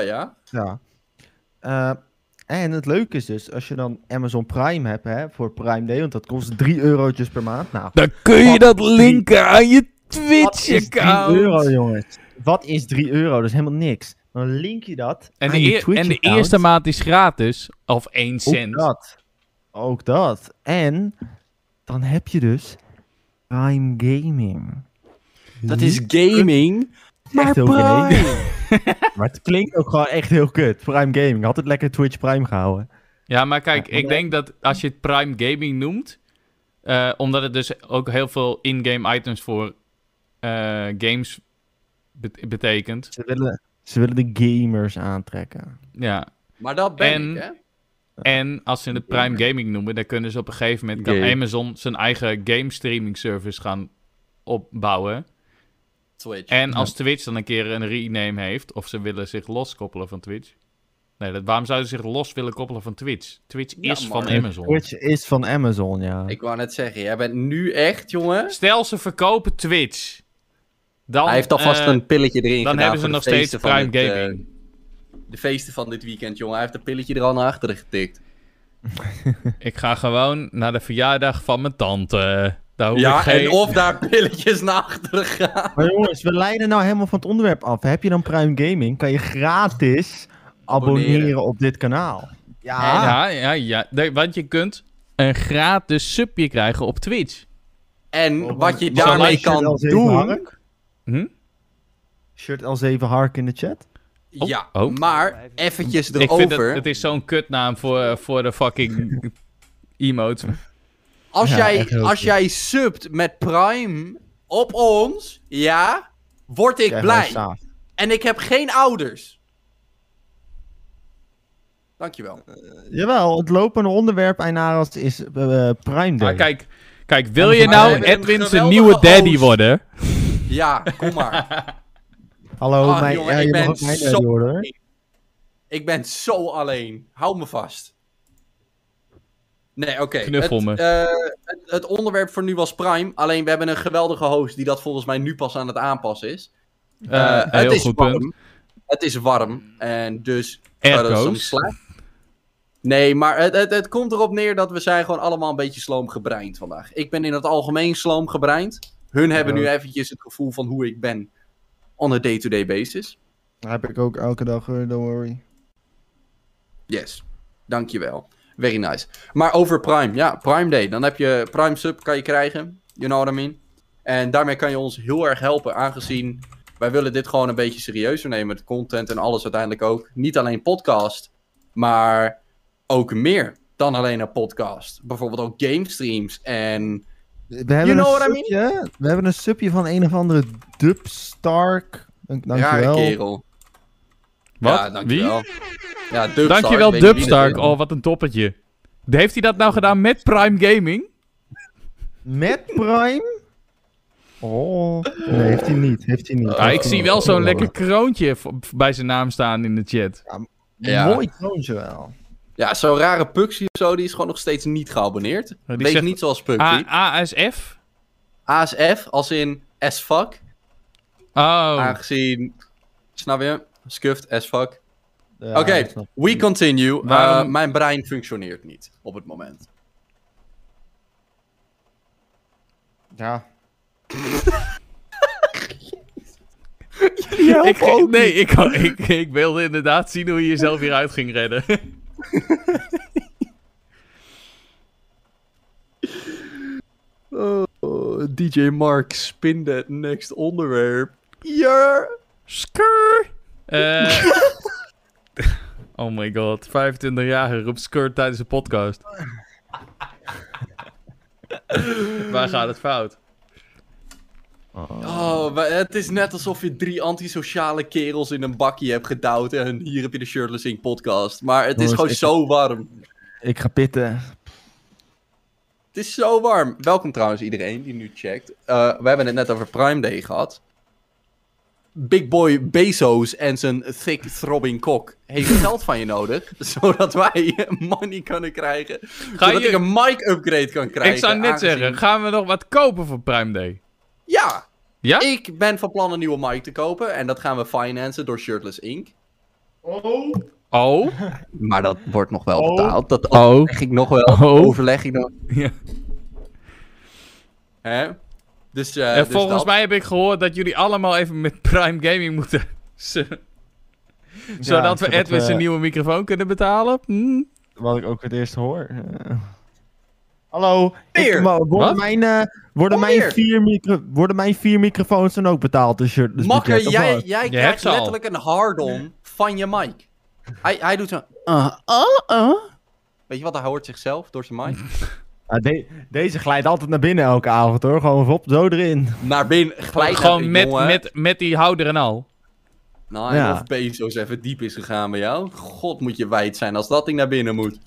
Eh, ja. Ja. Eh, en het leuke is dus, als je dan Amazon Prime hebt, hè, voor Prime Day, want dat kost 3 eurotjes per maand. Nou, Dan kun je dat drie- linken aan je wat is 3 Twitch-account. euro, jongens? Wat is 3 euro? Dat is helemaal niks. Dan link je dat En de, aan je en de Twitch-account. eerste maand is gratis. Of 1 Ook cent. dat. Ook dat. En dan heb je dus Prime Gaming. Dat is gaming. Maar Echt heel Prime. gay. Maar het klinkt ook gewoon echt heel kut. Prime Gaming. Had het lekker Twitch Prime gehouden. Ja, maar kijk, Ja, ik denk dat als je het Prime Gaming noemt, eh, omdat het dus ook heel veel in-game items voor eh, games bet- betekent. Ze willen, ze willen de gamers aantrekken. Ja. Maar dat ben En- ik, hè? En als ze het Prime Gaming noemen, dan kunnen ze op een gegeven moment kan Game. Amazon zijn eigen game streaming service gaan opbouwen. Twitch. En als Twitch dan een keer een rename heeft, of ze willen zich loskoppelen van Twitch. Nee, dat, waarom zouden ze zich los willen koppelen van Twitch? Twitch Ja, is man. van Amazon. Twitch is van Amazon, ja. Ik wou net zeggen, jij bent nu echt, jongen. Stel ze verkopen Twitch. Dan, Hij heeft alvast eh, een pilletje erin Dan gedaan hebben ze nog steeds Prime eh, Gaming. de feesten van dit weekend, jongen. Hij heeft een pilletje er al naar achteren getikt. Ik ga gewoon naar de verjaardag van mijn tante. Daar ik Ja, geen... en of daar pilletjes naar achteren gaan. Maar jongens, we leiden nou helemaal van het onderwerp af. Heb je dan Prime Gaming, kan je gratis abonneren, Abonneren. op dit kanaal. Ja, Ja, ja, ja. Nee, Want je kunt een gratis subje krijgen op Twitch. En wat je daarmee kan L7 doen... Hm? Shirt L7 Hark in de chat. Oh, Ja, oh. maar eventjes Ik vind het, erover. het is zo'n kutnaam voor, voor de fucking emotes. Als, Ja, jij, als jij subt met Prime op ons, ja, word ik Krijg blij. En ik heb geen ouders. Dankjewel. Jawel, het lopende onderwerp Einaras is eh, eh, Prime Day. Maar kijk, kijk, wil je nou Edwin zijn nieuwe daddy host. worden? Ja, kom maar. Hallo, Ah, mijn, jongen, ja, ik je ben mag ook mijn zo- daddy worden, hoor. ik ben zo alleen. Hou me vast. Nee, oké. Knuffel Het, me. eh, het, het onderwerp voor nu was Prime. Alleen we hebben een geweldige host die dat volgens mij nu pas aan het aanpassen is. Eh, Eh, heel het is goed warm. punt. Het is warm. En dus. Air zou dat goes. soms slaan. Nee, maar het, het, het komt erop neer dat we zijn gewoon allemaal een beetje sloom gebreind vandaag. Ik ben in het algemeen sloom gebreind. Hun hebben nu eventjes het gevoel van hoe ik ben on a day-to-day basis. Dat heb ik ook elke dag, hoor, don't worry. Yes, dankjewel. Very nice. Maar over Prime, ja, Prime Day. Dan heb je Prime Sub, kan je krijgen. You know what I mean? En daarmee kan je ons heel erg helpen, aangezien wij willen dit gewoon een beetje serieuzer nemen. Met content en alles uiteindelijk ook. Niet alleen podcast, maar ook meer dan alleen een podcast. Bijvoorbeeld ook game streams en... We hebben, know een what I mean? subje, we hebben een subje van een of andere Dubstark. Dank, Rare dankjewel. kerel. Wat? Ja, dankjewel. Wie? Ja, Dubstark, Dankjewel Dubstark. Oh, wat een toppetje. Heeft hij dat nou gedaan met Prime Gaming? Met Prime? Oh, nee, heeft hij niet. Heeft hij niet. Ja, ik zie wel zo'n lekker kroontje bij zijn naam staan in de chat. Ja. Mooi kroontje wel. Ja, zo'n rare Puxie of zo, die is gewoon nog steeds niet geabonneerd. zegt- niet zoals Puxie. ASF? ASF, als in as fuck. Oh. Aangezien, snap je? Scuffed as fuck. Ja, Oké, we continue. Uh, Waarom- mijn brein functioneert niet op het moment. Ja. ik, nee, ik, ik, ik wilde inderdaad zien hoe je jezelf hieruit ging redden. Oh, DJ Mark, spin that next onderwerp. Ja. Skur! Eh, oh my god, 25-jarige roept skur tijdens een podcast. Waar gaat het fout? Oh, maar het is net alsof je drie antisociale kerels in een bakje hebt gedouwd. En hier heb je de Shirtless Ink podcast. Maar het is Jongens, gewoon ik- zo warm. Ik ga pitten. Het is zo warm. Welkom trouwens iedereen die nu checkt. Eh, we hebben het net over Prime Day gehad. Big Boy Bezos en zijn thick throbbing kok heeft geld van je nodig. Zodat wij money kunnen krijgen. Ga zodat je- ik een mic upgrade kan krijgen. Ik zou net aangezien- zeggen, gaan we nog wat kopen voor Prime Day? Ja, Ja? ik ben van plan een nieuwe mic te kopen. En dat gaan we financen door Shirtless Ink. Oh? Maar dat wordt nog wel Oh. betaald. Dat Oh. overleg ik nog wel. Oh. Overleg ik nog. Ja. Hè? Dus, eh, En dus volgens dat. mij heb ik gehoord dat jullie allemaal even met Prime Gaming moeten. Zodat we Edwin zijn nieuwe microfoon kunnen betalen. Hm? Wat ik ook het eerst hoor. Eh. Hallo. Ik, maar worden mijn, eh, worden, mijn vier micro, worden mijn vier microfoons dan ook betaald? Dus dus Makker, budget, jij, jij krijgt al. letterlijk een hard-on van je mic. Hij, hij doet zo... Uh, uh, uh. Weet je wat, hij hoort zichzelf door zijn mic. Ah, de- deze glijdt altijd naar binnen elke avond hoor. Gewoon op, zo erin. Naar binnen, glijdt Gewoon naar- met, jongen. met, met die houder en al. Nou, en Ja. of Bezos even diep is gegaan bij jou. God, moet je wijd zijn als dat ding naar binnen moet.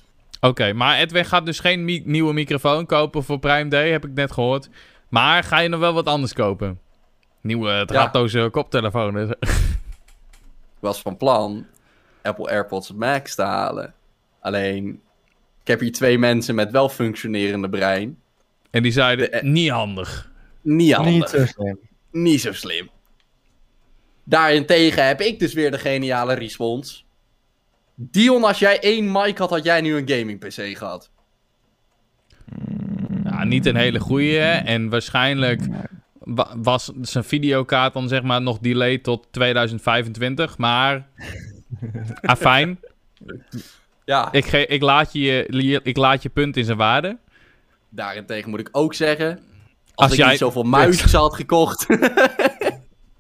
Oké, maar Edwin gaat dus geen mi- nieuwe microfoon kopen voor Prime Day, heb ik net gehoord. Maar ga je nog wel wat anders kopen? Nieuwe draadloze koptelefoon. Ik was van plan Apple AirPods Max te halen. Alleen, ik heb hier twee mensen met wel functionerende brein. En die zeiden, De- niet handig. Niet handig. Niet zo slim. Niet zo slim. Daarentegen heb ik dus weer de geniale respons. Dion, als jij één mic had, had jij nu een gaming PC gehad. Ja, niet een hele goeie. En waarschijnlijk wa- was zijn videokaart dan zeg maar nog delayed tot 2025. Maar, afijn. Ja, Ik, ge- ik, laat je, ik laat je punt in zijn waarde. daarentegen moet ik ook zeggen. Als, Als ik jij- niet zoveel muisjes had gekocht.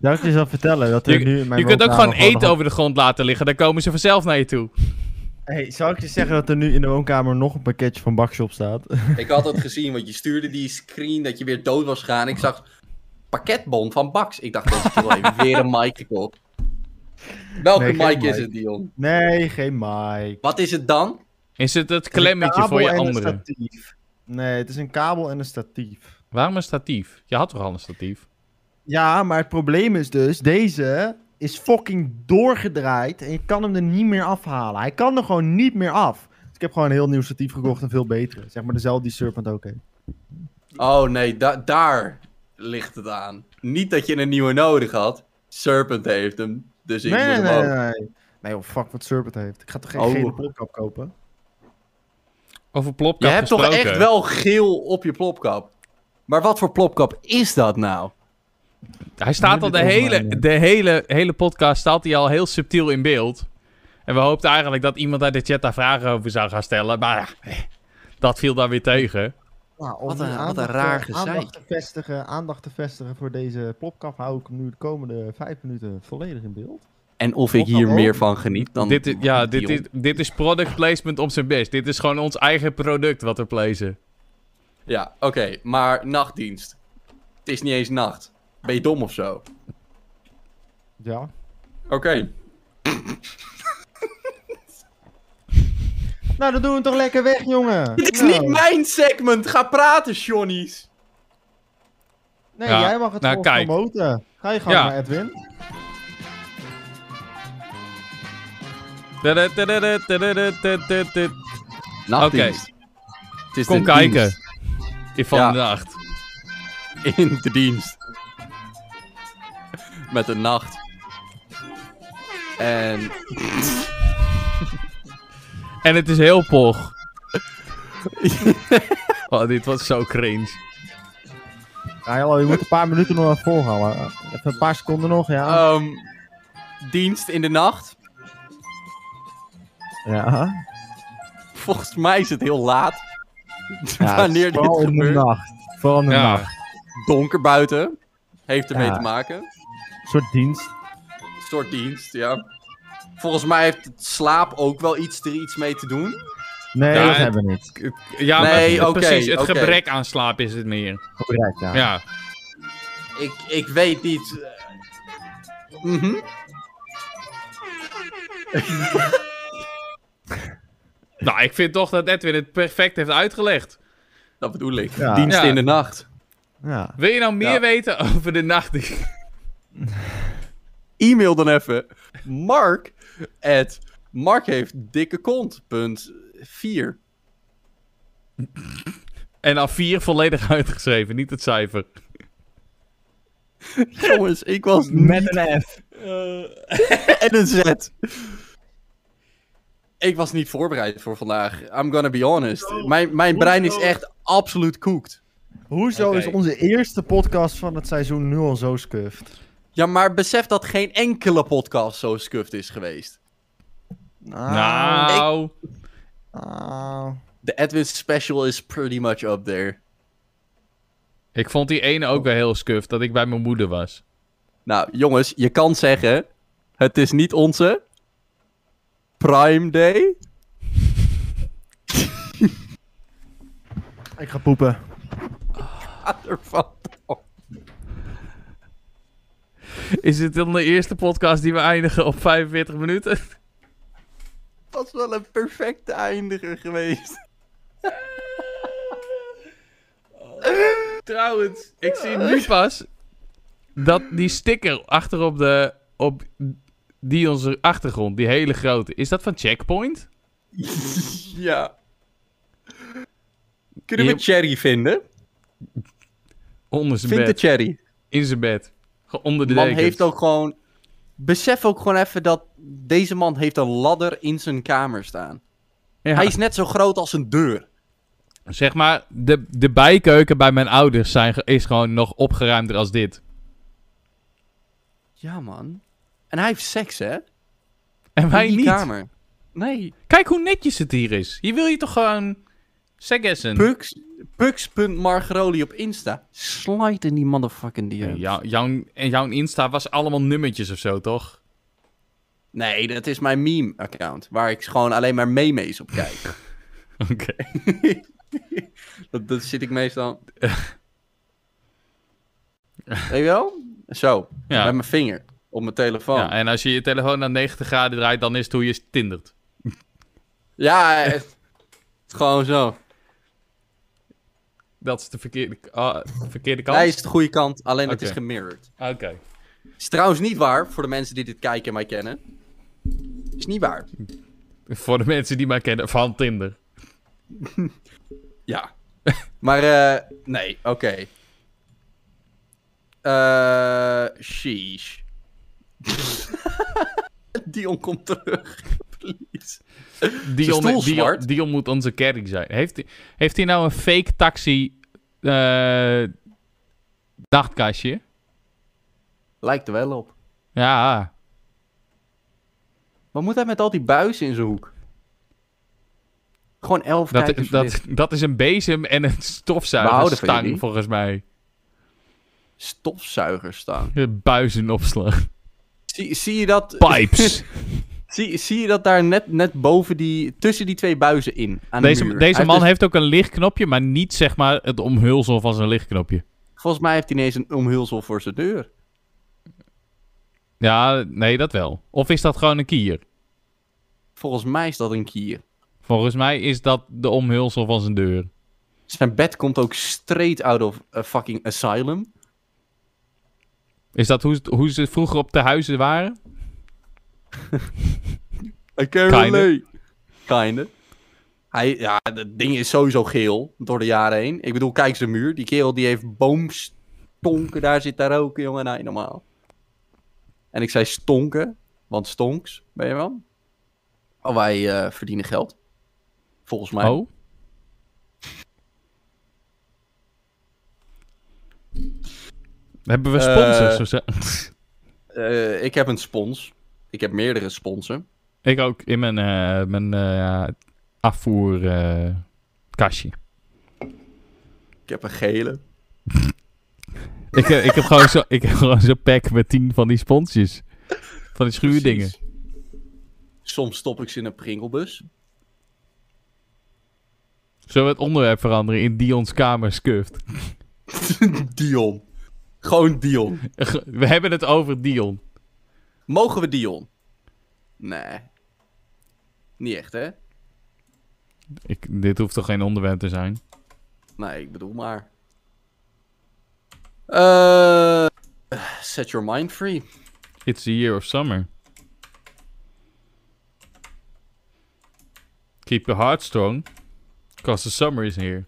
Zou ik je vertellen dat er Je, nu in mijn je kunt ook gewoon eten over de grond laten liggen. Dan komen ze vanzelf naar je toe. Hey, zou ik je zeggen dat er nu in de woonkamer nog een pakketje van Bakshop staat? ik had het gezien, want je stuurde die screen dat je weer dood was gegaan. Ik zag pakketbon van Bax. Ik dacht, kerel heeft weer een mic gekocht. Welke Nee, mic is het, Dion? nee, geen mic. Wat is het dan? Is het het klemmetje voor je en een andere? statief. Nee, het is een kabel en een statief. Waarom een statief? Je had toch al een statief? Ja, maar het probleem is dus, deze is fucking doorgedraaid en je kan hem er niet meer afhalen. Hij kan er gewoon niet meer af. ik heb gewoon een heel nieuw statief gekocht, een veel betere. Zeg maar dezelfde die Serpent ook heeft. Oh nee, da- daar ligt het aan. Niet dat je een nieuwe nodig had. Serpent heeft hem, dus ik nee, moet nee, hem nee, ook. nee, nee. Nee, oh fuck wat Serpent heeft. Ik ga toch geen Oh. gele plopkap kopen? Over plopkap Je hebt toch echt wel geel op je plopkap? Maar wat voor plopkap is dat nou? Hij staat al de hele, de hele, hele podcast staat hij al heel subtiel in beeld. En we hoopten eigenlijk dat iemand uit de chat daar vragen over zou gaan stellen. Maar ja, eh, dat viel dan weer tegen. Nou, om Wat een- wat een aandacht, raar gezeik. aandacht te, vestigen, aandacht te vestigen voor deze plopkap hou ik hem nu de komende vijf minuten volledig in beeld. En of ik hier meer van geniet dan... dit, is, ja, dit is, dit is product placement op zijn best. Dit is gewoon ons eigen product wat we placen. Ja, oké, maar nachtdienst. Het is niet eens nacht. Ben je dom of zo? Ja. Oké. Nou, dan doen we hem toch lekker weg, jongen. Dit is Nou. niet mijn segment. Ga praten, Johnny's. Nee, Ja, jij mag het nou, gewoon promoten. Ga je gang Ja. maar, Edwin. Nachtdienst. Het is Kom de kijken. dienst. In van Ja. de nacht. In de dienst. Met de nacht. En... En het is heel poch. oh, dit was zo cringe. Ja, hallo, je moet een paar minuten nog even volhouden. Even een paar seconden nog, ja. ehm, dienst in de nacht. ja. Volgens mij is het heel laat. ja Wanneer dit vooral in de gebeurt. nacht. Vooral in de Ja. nacht. Donker buiten. Heeft ermee Ja. te maken. Een soort dienst. Een soort dienst, ja. Volgens mij heeft het slaap ook wel iets er iets mee te doen. Nee, Ja, dat het- hebben we niet. Ja, Nee, maar precies. Het gebrek aan slaap is het meer. Correct, ja. Ja. Ik, ik weet niet. eh, mhm. Nou, ik vind toch dat Edwin het perfect heeft uitgelegd. Dat bedoel ik. Ja. Dienst Ja. in de nacht. ja. Wil je nou meer Ja. weten over de nacht? E-mail dan even. Mark. At Mark heeft dikke kont. Punt 4. En dan vier volledig uitgeschreven, niet het cijfer. Jongens, ik was Met een F. en een Z. Ik was niet voorbereid voor vandaag. I'm gonna be honest. Mijn, mijn brein is echt absoluut cooked. Hoezo is onze eerste podcast van het seizoen nu al zo scuffed? Ja, maar besef dat geen enkele podcast zo scuffed is geweest. nou, Ah. De Edwin special is pretty much up there. ik vond die ene ook wel heel scuf, dat ik bij mijn moeder was. Nou, jongens, je kan zeggen... Het is niet onze... Prime Day. Ik ga poepen. Ervan door. Is dit dan de eerste podcast die we eindigen op 45 minuten? was wel een perfecte eindiger geweest. Trouwens, ik zie nu pas dat die sticker achter op de op die onze achtergrond, die hele grote, is dat van Checkpoint? ja. Kunnen we Je- Cherry vinden? Onder zijn Vind de bed, Cherry. in zijn bed, onder de man dekens. heeft ook gewoon... Besef ook gewoon even dat deze man heeft een ladder in zijn kamer staan. Ja. Hij is net zo groot als een deur. Zeg maar, de, de bijkeuken bij mijn ouders zijn, is gewoon nog opgeruimder als dit. Ja, man. En hij heeft seks, hè? En wij in die niet. kamer. Nee. Kijk hoe netjes het hier is. Hier wil je toch gewoon seksen. Pux, Pux.margeroli op Insta. Slide in die motherfucking Ja, DM. jou- jouw, en jouw Insta was allemaal nummertjes of zo, toch? Nee, dat is mijn meme-account. Waar ik gewoon alleen maar memes op kijk. Oké. dat, dat zit ik meestal... Weet je wel? Zo. Ja. Met mijn vinger. Op mijn telefoon. Ja, en als je je telefoon naar 90 graden draait, dan is het hoe je tindert. Ja, het- gewoon zo. Dat is de verkeerde, ah, verkeerde kant. Hij is de goede kant, alleen het Oké. is gemirrored. Oké. Is trouwens niet waar, voor de mensen die dit kijken en mij kennen. Is niet waar. Voor de mensen die mij kennen, van Tinder. Ja. maar, eh, nee, oké. Eh, sheesh. Dion komt terug. Please. Dion, moet onze kerk zijn. Heeft, hij- heeft hij nou een fake taxi nachtkastje? Lijkt er wel op. Ja, Wat moet hij met al die buizen in zijn hoek? Gewoon elf dat, dat, is een bezem en een stofzuigerstang volgens mij. Stofzuigerstang. Buizenopslag. Zie, zie je dat... Pipes. zie, zie je dat daar net, net boven die... Tussen die twee buizen in, aan de deze muur. deze Hij man dus- heeft ook een lichtknopje, maar niet zeg maar het omhulsel van zijn lichtknopje. Volgens mij heeft hij ineens een omhulsel voor zijn deur. Ja, nee, dat wel. Of is dat gewoon een kier? Volgens mij is dat een kier. Volgens mij is dat de omhulsel van zijn deur. Zijn bed komt ook straight out of a fucking asylum. Is dat hoe, hoe ze vroeger op de huizen waren? I can Kinda. relate. Kinda. Hij, ja, dat ding is sowieso geel door de jaren heen. Ik bedoel, kijk zijn muur. Die kerel die heeft boomstonken, daar zit daar ook, jongen. Nee, normaal. En ik zei stonken, want stonks, ben je wel? Oh, wij eh, verdienen geld. Volgens mij. Oh. Hebben we sponsors Eh, zo? Eh, ik heb een spons. Ik heb meerdere sponsen. Ik ook in mijn, eh mijn eh afvoerkastje. Ik heb een gele. ik, eh, ik heb gewoon zo- ik heb gewoon zo'n pack met tien van die sponsjes. Van die schuurdingen. Precies. Soms stop ik ze in een pringelbus. Zullen we het onderwerp veranderen in Dion's kamer scuffed? Dion. Gewoon Dion. We hebben het over Dion. Mogen we Dion? Nee. Niet echt, hè? Ik, dit hoeft toch geen onderwerp te zijn? Nee, ik bedoel maar. Eh, set your mind free. It's the year of summer. Keep your heart strong. Because the summer is here.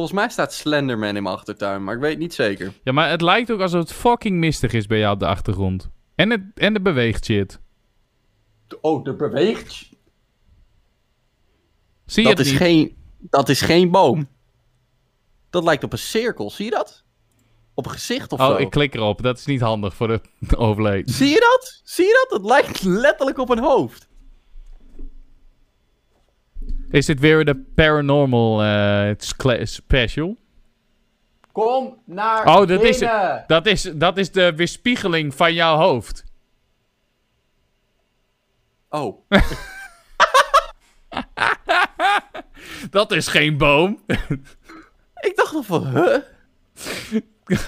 Volgens mij staat Slenderman in mijn achtertuin, maar ik weet niet zeker. Ja, maar het lijkt ook alsof het fucking mistig is bij jou op de achtergrond. En het, en het beweegt shit. Oh, er beweegt. Zie je Dat het is, niet? geen, dat is geen boom. Dat lijkt op een cirkel, zie je dat? Op een gezicht of zo. Oh, ik klik erop. Dat is niet handig voor de overleden. Zie je dat? Zie je dat? Het lijkt letterlijk op een hoofd. Is dit weer de paranormal skle- special? Kom naar Oh, dat is, dat, is, dat is de weerspiegeling van jouw hoofd. Oh, Dat is geen boom. ik dacht nog van, huh?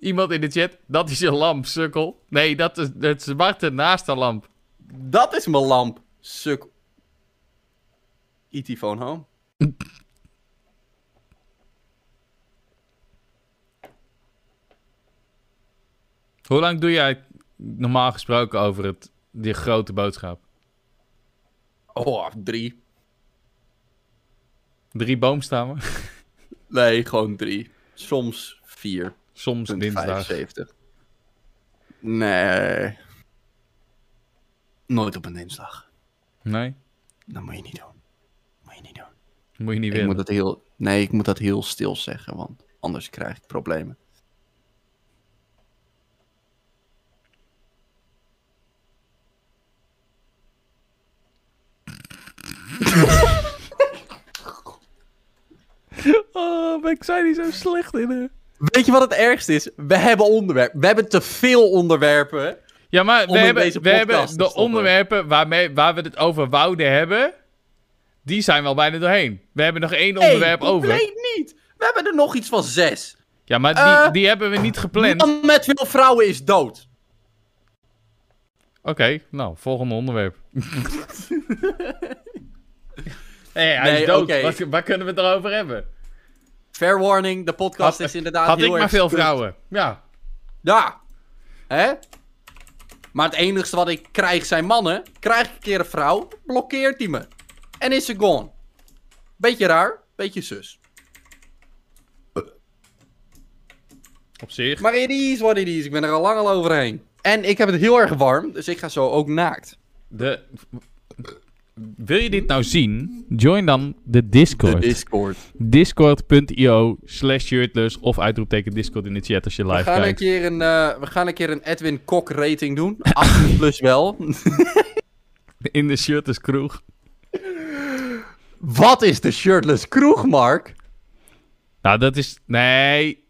Iemand in de chat, dat is je lamp, sukkel. Nee, dat is het zwarte naast de lamp. Dat is mijn lamp. Suk. E.T. phone home. Hoe lang doe jij normaal gesproken over het, die grote boodschap? Oh, drie. Drie boomstammen? Nee, gewoon drie. Soms vier. Soms dinsdag. 75. Nee. Nooit op een dinsdag. Nee, Dat moet je niet doen. Moet je niet doen. Moet je niet Ik willen. moet dat heel... Nee, ik moet dat heel stil zeggen, want anders krijg ik problemen. Oh, ik zei niet zo slecht in hè? Weet je wat het ergste is? We hebben onderwerpen. We hebben te veel onderwerpen. Ja, maar we hebben, we hebben de onderwerpen waarmee, waar we het over wouden hebben, die zijn wel bijna doorheen. We hebben nog één onderwerp hey, over. Nee, niet. We hebben er nog iets van zes. Ja, maar die, Eh, die hebben we niet gepland. Man met veel vrouwen is dood. Oké, nou, volgende onderwerp. hey, hij Nee, is dood. Wat, waar kunnen we het erover hebben? Fair warning, de podcast Had- is inderdaad Had heel ik maar veel vrouwen. Ja. Ja. Hè? Maar het enige wat ik krijg zijn mannen. Krijg ik een keer een vrouw, blokkeert hij me. En is ze gone. Beetje raar, beetje zus. Op zich. Maar it is what it is. Ik ben er al lang al overheen. En ik heb het heel erg warm, dus ik ga zo ook naakt. De... Wil je dit nou zien? Join dan de Discord. De Discord. Discord.io slash shirtless of uitroepteken Discord in de chat als je We live gaan, een keer een, eh, we gaan een keer een Edwin Kok rating doen. 18 plus wel. In de shirtless kroeg. Wat is de shirtless kroeg, Mark? Nou, dat is... Nee.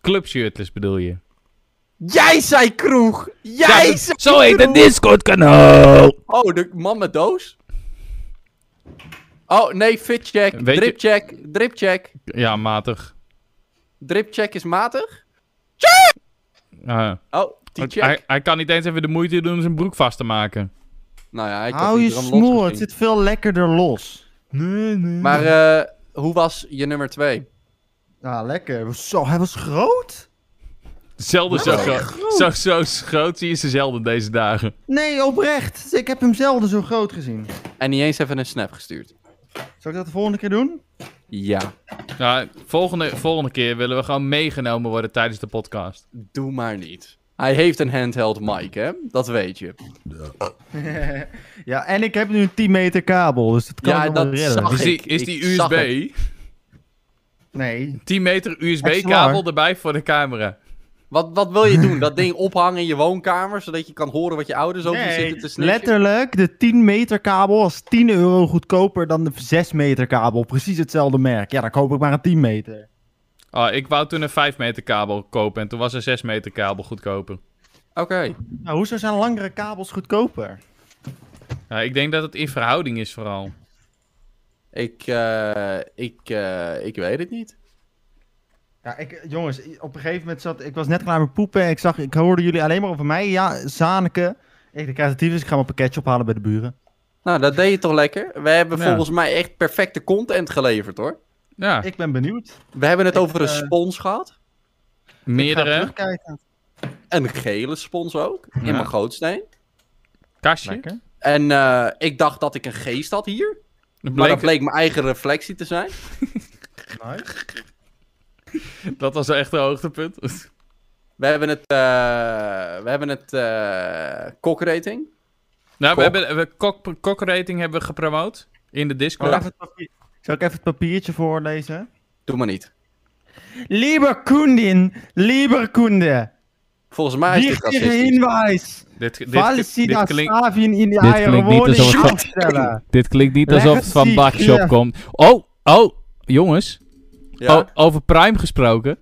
Club shirtless bedoel je. Jij zei kroeg! Jij Ja, zei zo heet het kroeg! Discord kanaal. Oh, de man met doos? Oh, nee, fitcheck, dripcheck, dripcheck. Ja, matig. Dripcheck is matig? Ah. Oh, die check. hij, hij kan niet eens even de moeite doen om zijn broek vast te maken. Nou ja, had Hou je er smoel, het zit veel lekkerder los. Nee, nee. Maar eh, hoe was je nummer 2? Ah, lekker. Zo, hij was groot? Zelden zo, groot. Zo, zo groot zie je ze zelden deze dagen. Nee, oprecht. Ik heb hem zelden zo groot gezien. En niet eens even een snap gestuurd. Zal ik dat de volgende keer doen? Ja, Ja, volgende, volgende keer willen we gewoon meegenomen worden tijdens de podcast. doe maar niet. Hij heeft een handheld mic, hè? Dat weet je. ja, en ik heb nu een 10 meter kabel, dus dat kan Ja, dat redden. zag Is die, ik- is die USB? Nee. 10 meter USB-kabel erbij voor de camera. Wat, wat wil je doen? Dat ding ophangen in je woonkamer, zodat je kan horen wat je ouders over Nee, zitten te snitchen? letterlijk, de 10 meter kabel was 10 euro goedkoper dan de 6 meter kabel. Precies hetzelfde merk. Ja, dan koop ik maar een 10 meter. Oh, ik wou toen een 5 meter kabel kopen en toen was een 6 meter kabel goedkoper. Oké. Nou, hoezo zijn langere kabels goedkoper? Ja, ik denk dat het in verhouding is vooral. Ik, eh, ik, eh, ik weet het niet. Ja, ik, jongens, op een gegeven moment zat ik was net klaar met poepen en ik zag, ik hoorde jullie alleen maar over mij. Ja, Zaneke. Ik de creatief is, ik ga mijn pakketje ophalen bij de buren. Nou, dat deed je toch lekker? We hebben Ja. volgens mij echt perfecte content geleverd, hoor. Ja, Ik ben benieuwd. We hebben het Ik, over een eh, spons gehad. Meerdere. Een gele spons ook. In mijn gootsteen. Kastje. Lekker. En eh, ik dacht dat ik een geest had hier. Dat Maar dat bleek, bleek mijn eigen reflectie te zijn. Nice. dat was echt een hoogtepunt. We hebben het, eh we hebben het eh kokrating. nou, we hebben we kok, kokrating hebben we gepromoot in de Discord. papier- Zal ik even het papiertje voorlezen? Doe maar niet. Lieber Kundin, lieber Kunde, Volgens mij is dit racistisch. Dit, dit, dit, das klinkt, in dit klinkt niet alsof het- afstellen. dit klinkt niet alsof het van Bakshop ja. komt. Oh, oh, jongens. Ja, O- over Prime gesproken.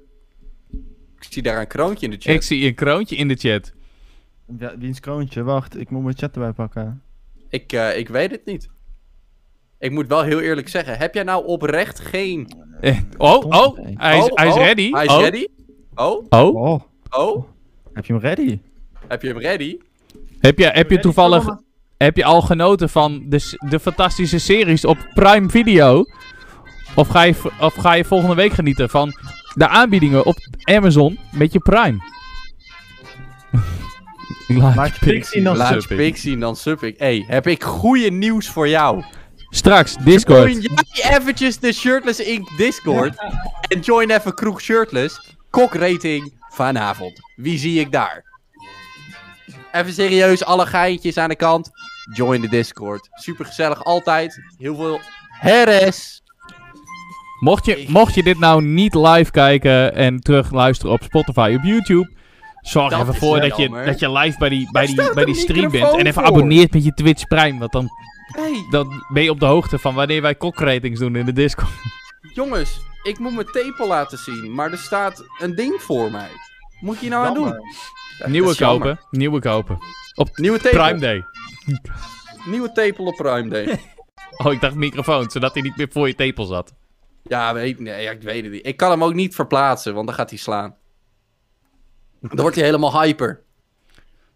ik zie daar een kroontje in de chat. Ik zie een kroontje in de chat. Ja, wiens kroontje? Wacht, ik moet mijn chat erbij pakken. Ik, eh, ik weet het niet. Ik moet wel heel eerlijk zeggen, heb jij nou oprecht geen... Eh, oh, oh, hij is, Oh, hij is oh, ready. Hij is oh, ready? Oh, oh, Oh, oh, heb je hem ready? heb je hem ready? heb je, heb je toevallig, heb je al genoten van de, de fantastische series op Prime Video? Of ga, je, of ga je volgende week genieten van de aanbiedingen op Amazon met je Prime? Laat zien, dan Laat je sub ik. ik. hey, heb ik goede nieuws voor jou. Straks, Join Discord. jij eventjes de Shirtless Inc. Discord. En join even Kroeg Shirtless. Kokrating vanavond. Wie zie ik daar? Even serieus, alle geintjes aan de kant. Join de Discord. Super gezellig, altijd. Heel veel herres. Mocht je, mocht je dit nou niet live kijken en terug luisteren op Spotify of YouTube, zorg Dat even voor dat je, jammer. dat je live bij die, bij die, bij die stream bent. En even voor. abonneert met je Twitch Prime, want dan, Hey, dan ben je op de hoogte van wanneer wij kokratings doen in de Discord. jongens. Ik moet mijn tepel laten zien. Maar er staat een ding voor mij. Moet je nou aan doen? Ja, Nieuwe jammer. kopen, nieuwe kopen. Op Nieuwe tepel. Prime Day. Nieuwe tepel op Prime Day. Oh, ik dacht microfoon, zodat hij niet meer voor je tepel zat. Ja, weet, nee, ja, ik weet het niet. Ik kan hem ook niet verplaatsen, want dan gaat hij slaan. Dan wordt hij helemaal hyper.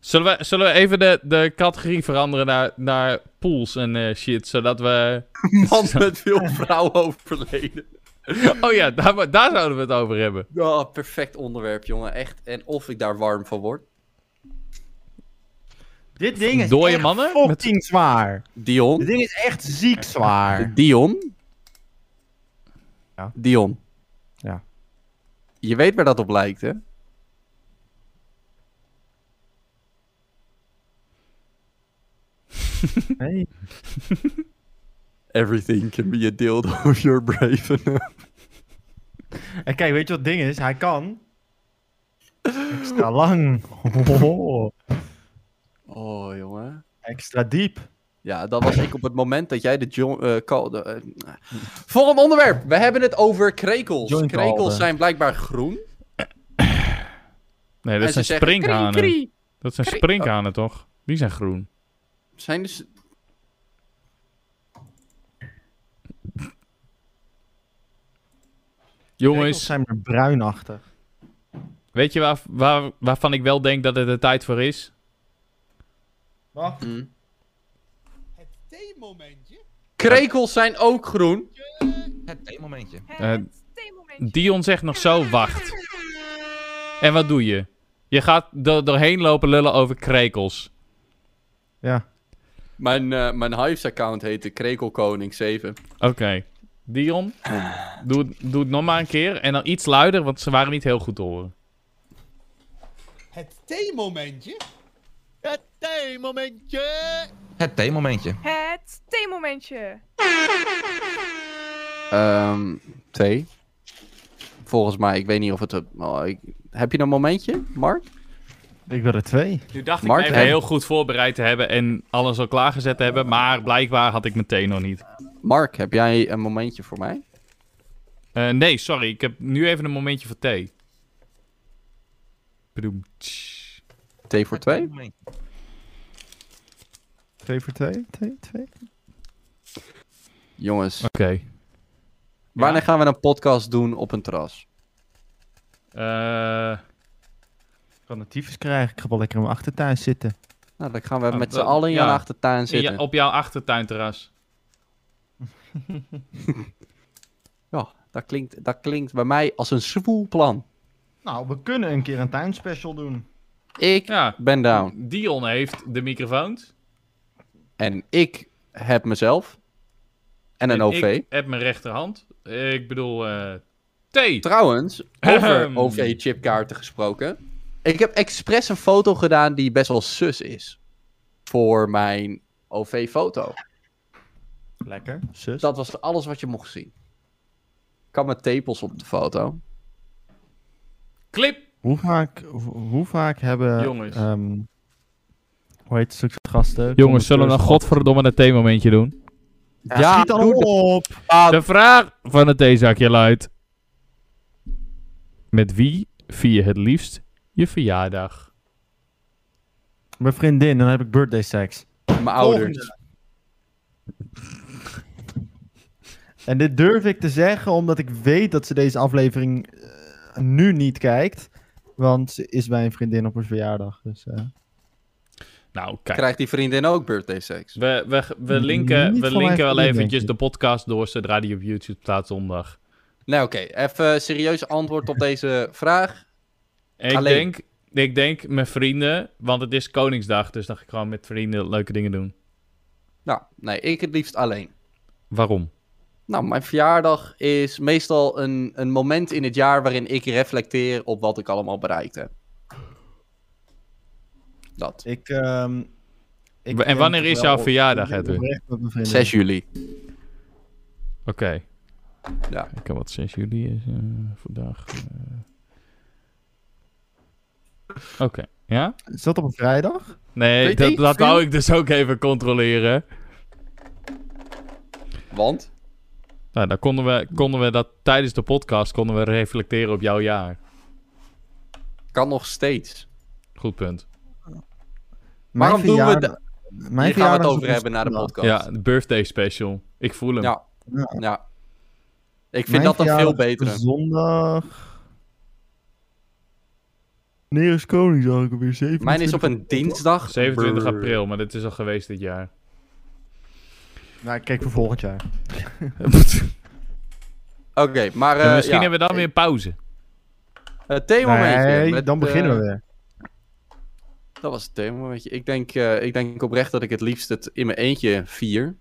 Zullen we, zullen we even de, de categorie veranderen naar, naar pools en eh, shit, zodat we... Man met veel vrouwen overleden. Oh ja, daar, daar zouden we het over hebben. Ja, perfect onderwerp, jongen. Echt. En of ik daar warm van word. Dit ding is Dooie echt mannen? fucking zwaar. Dion. Dit ding is echt ziek zwaar. Dion. Ja. Dion. Ja. Je weet waar dat op lijkt, hè? Nee. Everything can be a dildo if you're brave enough. En kijk, weet je wat het ding is? Hij kan... Extra lang. Oh, Oh, jongen. extra diep. Ja, dat was ik op het moment dat jij de John... eh, call, de, eh, Volgende onderwerp. We hebben het over krekels. Krekels calde. zijn blijkbaar groen. Nee, En dat ze zijn krie. Dat zijn sprinkhanen, toch? Die zijn groen. Zijn dus... Krekels Jongens, zijn maar bruinachtig. weet je waar, waar, waarvan ik wel denk dat het er tijd voor is? Wat? hm. Het theemomentje. Krekels zijn ook groen. Het theemomentje. Eh, Dion zegt nog zo, wacht. En wat doe je? Je gaat er doorheen lopen lullen over krekels. Ja. Mijn, eh, mijn Hives-account heette Krekelkoning 7. Oké. Dion, doe, het- doe het nog maar een keer. En dan iets luider, want ze waren niet heel goed te horen. Het theemomentje. Het theemomentje. Het theemomentje. Het theemomentje. Ehm thee. Volgens mij, ik weet niet of het... oh, ik- heb je een momentje, Mark? Ik wil er twee. Nu dacht Mark, ik me even heb- heel goed voorbereid te hebben en alles al klaargezet te hebben. Maar blijkbaar had ik meteen nog niet. Mark, heb jij een momentje voor mij? Eh, nee, sorry. Ik heb nu even een momentje voor thee. Bedoem. Thee voor twee? Twee voor twee? Twee, twee. Jongens, Oké. wanneer gaan we een podcast doen op een terras? Eh, kan een tyfus krijgen. Ik ga wel lekker in mijn achtertuin zitten. Nou, dan gaan we Ah, met z'n allen in ja. jouw achtertuin in zitten. je- op jouw achtertuinterras. Ja, dat klinkt, dat klinkt bij mij als een zwoel plan. Nou, we kunnen een keer een tuinspecial doen. Ik Ja. ben down. Dion heeft de microfoons. En ik heb mezelf. En een En OV. Ik heb mijn rechterhand. Ik bedoel, eh thee. Trouwens, over. OV-chipkaarten gesproken. Ik heb expres een foto gedaan die best wel sus is. Voor mijn OV-foto. Lekker. Zus. Dat was alles wat je mocht zien. Ik had mijn tepels op de foto. Clip. Hoe vaak, hoe, vaak hebben... Jongens. ehm, hoe heet het gasten? Jongens, zullen we een godverdomme een theemomentje doen? Ja, schiet dan doe dat. op! De vraag van het theezakje luidt... Met wie vier je het liefst je verjaardag? Mijn vriendin, dan heb ik birthday sex. Mijn ouders. En dit durf ik te zeggen omdat ik weet dat ze deze aflevering eh, nu niet kijkt. Want ze is bij een vriendin op haar verjaardag. Dus, eh, Nou, kijk. Krijgt die vriendin ook birthday sex? We, we, we linken, we linken wel vriendin, eventjes de podcast door zodra die op YouTube staat zondag. Nee, oké. Even serieus antwoord op deze vraag. Ik Alleen. denk, ik denk met vrienden, want het is Koningsdag, dus dan ga ik gewoon met vrienden leuke dingen doen. Nou, nee, ik het liefst alleen. Waarom? Nou, mijn verjaardag is meestal een, een moment in het jaar waarin ik reflecteer op wat ik allemaal bereikt heb. Dat. ik, ehm, ik en wanneer is jouw verjaardag, ik Edwin? oprecht met mijn vriendin. 6 juli. Oké. Ja. Kijken wat 6 juli is eh, vandaag. eh. Oké, ja? Is dat op een vrijdag? Nee, Weet dat, ik dat veel. wou ik dus ook even controleren. Want? Nou, dan konden we, konden we dat tijdens de podcast konden we reflecteren op jouw jaar. Kan nog steeds. Goed punt. Mijn Waarom doen we dat? Mijn Hier gaan we het over hebben na de podcast. Ja, de birthday special. Ik voel hem. Ja. Ja. Ja. Ik vind Mijn dat een veel betere. Zondag. Wanneer is Koningsdag ook alweer? 27 Mijn is op een dinsdag. 27 Brrr. april, maar dit is al geweest dit jaar. Nou, ik kijk voor volgend jaar. Oké, maar eh misschien ja, hebben we dan weer pauze. Het theemomentje. Nee, met, dan beginnen eh, we weer. Dat was het thema, weet je. Ik denk, eh, ik denk oprecht dat ik het liefst het in mijn eentje vier.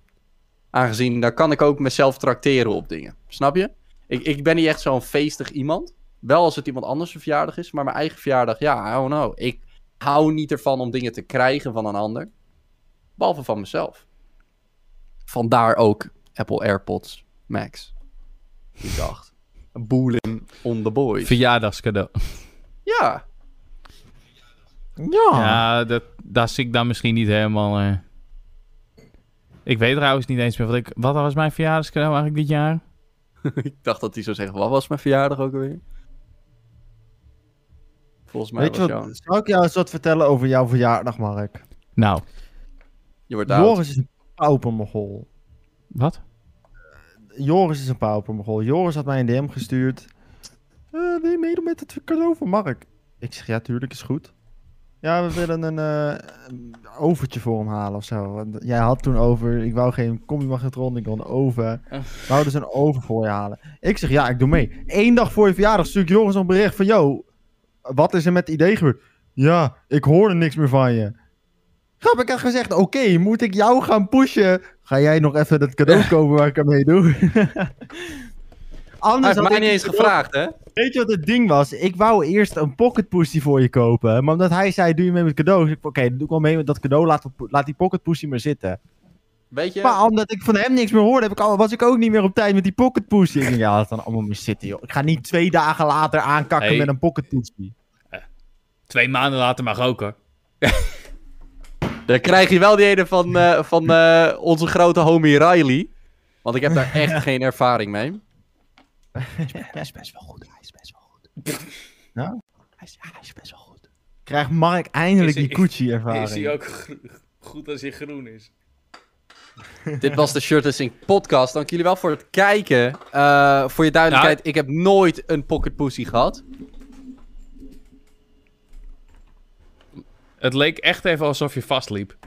Aangezien, daar kan ik ook mezelf trakteren op dingen. Snap je? Ik, ik ben niet echt zo'n feestig iemand. Wel als het iemand anders een verjaardag is, maar mijn eigen verjaardag, ja, I don't know. Ik hou niet ervan om dingen te krijgen van een ander. Behalve van mezelf. Vandaar ook Apple AirPods Max. Ik dacht, een boeling on the boys. Verjaardagscadeau. Ja, Ja. Ja, dat, daar zie ik dan misschien niet helemaal... eh. Ik weet trouwens niet eens meer wat ik... Wat was mijn verjaardagscadeau eigenlijk dit jaar? ik dacht dat hij zou zeggen, wat was mijn verjaardag ook alweer? Volgens mij Weet je was zal ik jou eens wat vertellen over jouw verjaardag, Mark? Nou, Je wordt oud. Joris is een paupermogol. wat? Joris is een paupermogol. Joris had mij een DM gestuurd. Eh, wil je meedoen met het cadeau van Mark? Ik zeg, ja, tuurlijk, is goed. Ja, we willen een eh, een overtje voor hem halen of zo. Want Jij had toen over, ik wou geen combi-magnetron, ik wil een oven. Oh. We wouden dus een oven voor je halen. Ik zeg, ja, ik doe mee. Eén dag voor je verjaardag stuur ik Joris een bericht van, yo, wat is er met het idee gebeurd? Ja, ik hoorde niks meer van je. Grap, ik had gezegd, oké, moet ik jou gaan pushen? Ga jij nog even dat cadeau kopen waar ik aan mee doe? Hij Anders heeft had mij niet eens gevraagd, hè? Weet je wat het ding was? Ik wou eerst een pocket pussy voor je kopen. Maar omdat hij zei, doe je mee met cadeau? Dus ik oké, doe ik wel mee met dat cadeau. Laat, laat die pocket pussy maar zitten. Weet je? Maar omdat ik van hem niks meer hoorde, heb ik al, was ik ook niet meer op tijd met die pocket pussy. Ik denk, ja, laat dan allemaal meer zitten, joh. Ik ga niet twee dagen later aankakken Hey. met een pocket pussy. Twee maanden later mag ook hoor. Dan krijg je wel die ene van, eh, van eh, onze grote homie Riley. Want ik heb daar echt geen ervaring mee. Hij is best wel goed, hij is best wel goed. Ja? Hij is, ja, hij is best wel goed. Krijgt Mark eindelijk Is hij- die Gucci-ervaring. ook goed als hij groen is? Dit was de Shirt Sync podcast. Dank jullie wel voor het kijken. Eh, voor je duidelijkheid, ik heb nooit een pocket pussy gehad. Het leek echt even alsof je vastliep.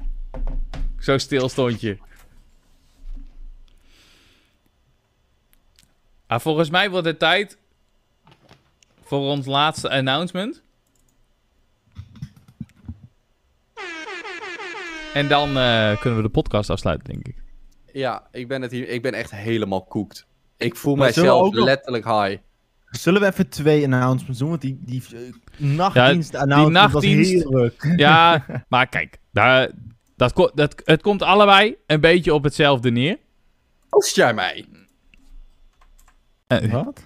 Zo stil stond je. Ah, volgens mij wordt het tijd voor ons laatste announcement. En dan eh, kunnen we de podcast afsluiten, denk ik. Ja, ik ben, het hier, ik ben echt helemaal koekt. Ik voel Maar mijzelf nog- letterlijk high. Zullen we even twee announcements doen? Want die, die eh, nachtdienst announcement nachtdienst- was heerlijk. Ja, maar kijk, daar, dat, dat, het komt allebei een beetje op hetzelfde neer. Oost jij mij? Eh, Wat?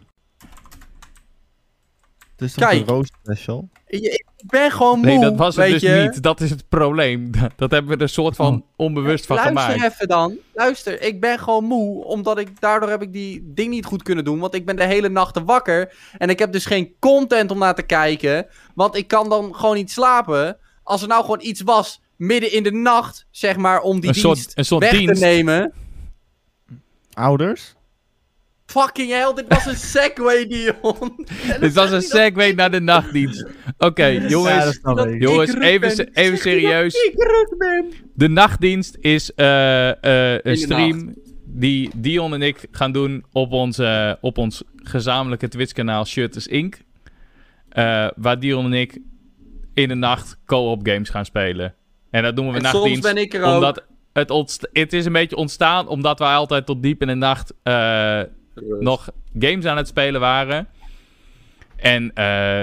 Het is toch Kijk. een roast special? Ik, ik ben gewoon moe, Nee, dat was het dus je. niet. Dat is het probleem. Dat hebben we er een soort van onbewust van Luister gemaakt. even dan. Luister, ik ben gewoon moe, omdat ik daardoor heb ik die ding niet goed kunnen doen, want ik ben de hele nacht wakker en ik heb dus geen content om naar te kijken, want ik kan dan gewoon niet slapen. Als er nou gewoon iets was midden in de nacht, zeg maar, om die Een soort- dienst een soort weg dienst. te nemen. Ouders? Fucking hell, dit was een segway, Dion. Dit was een segue naar de nachtdienst. Oké, Ja, dat jongens. ik. Jongens, even even serieus. Ik ruk ben. De nachtdienst is eh, eh, een stream die Dion en ik gaan doen op ons, eh, op ons gezamenlijke Twitch-kanaal Shutters Inc. Eh, waar Dion en ik in de nacht co-op games gaan spelen. En dat doen we En nachtdienst. soms ben ik er ook. Omdat het, het is een beetje ontstaan omdat wij altijd tot diep in de nacht eh, nog games aan het spelen waren. En eh,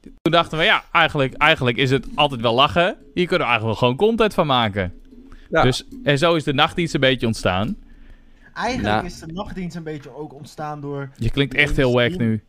toen dachten we, ja, eigenlijk, eigenlijk is het altijd wel lachen. Hier kunnen we eigenlijk wel gewoon content van maken. Ja. Dus, en zo is de nachtdienst een beetje ontstaan. Eigenlijk Nou. is de nachtdienst een beetje ook ontstaan door... Je klinkt echt heel wack nu.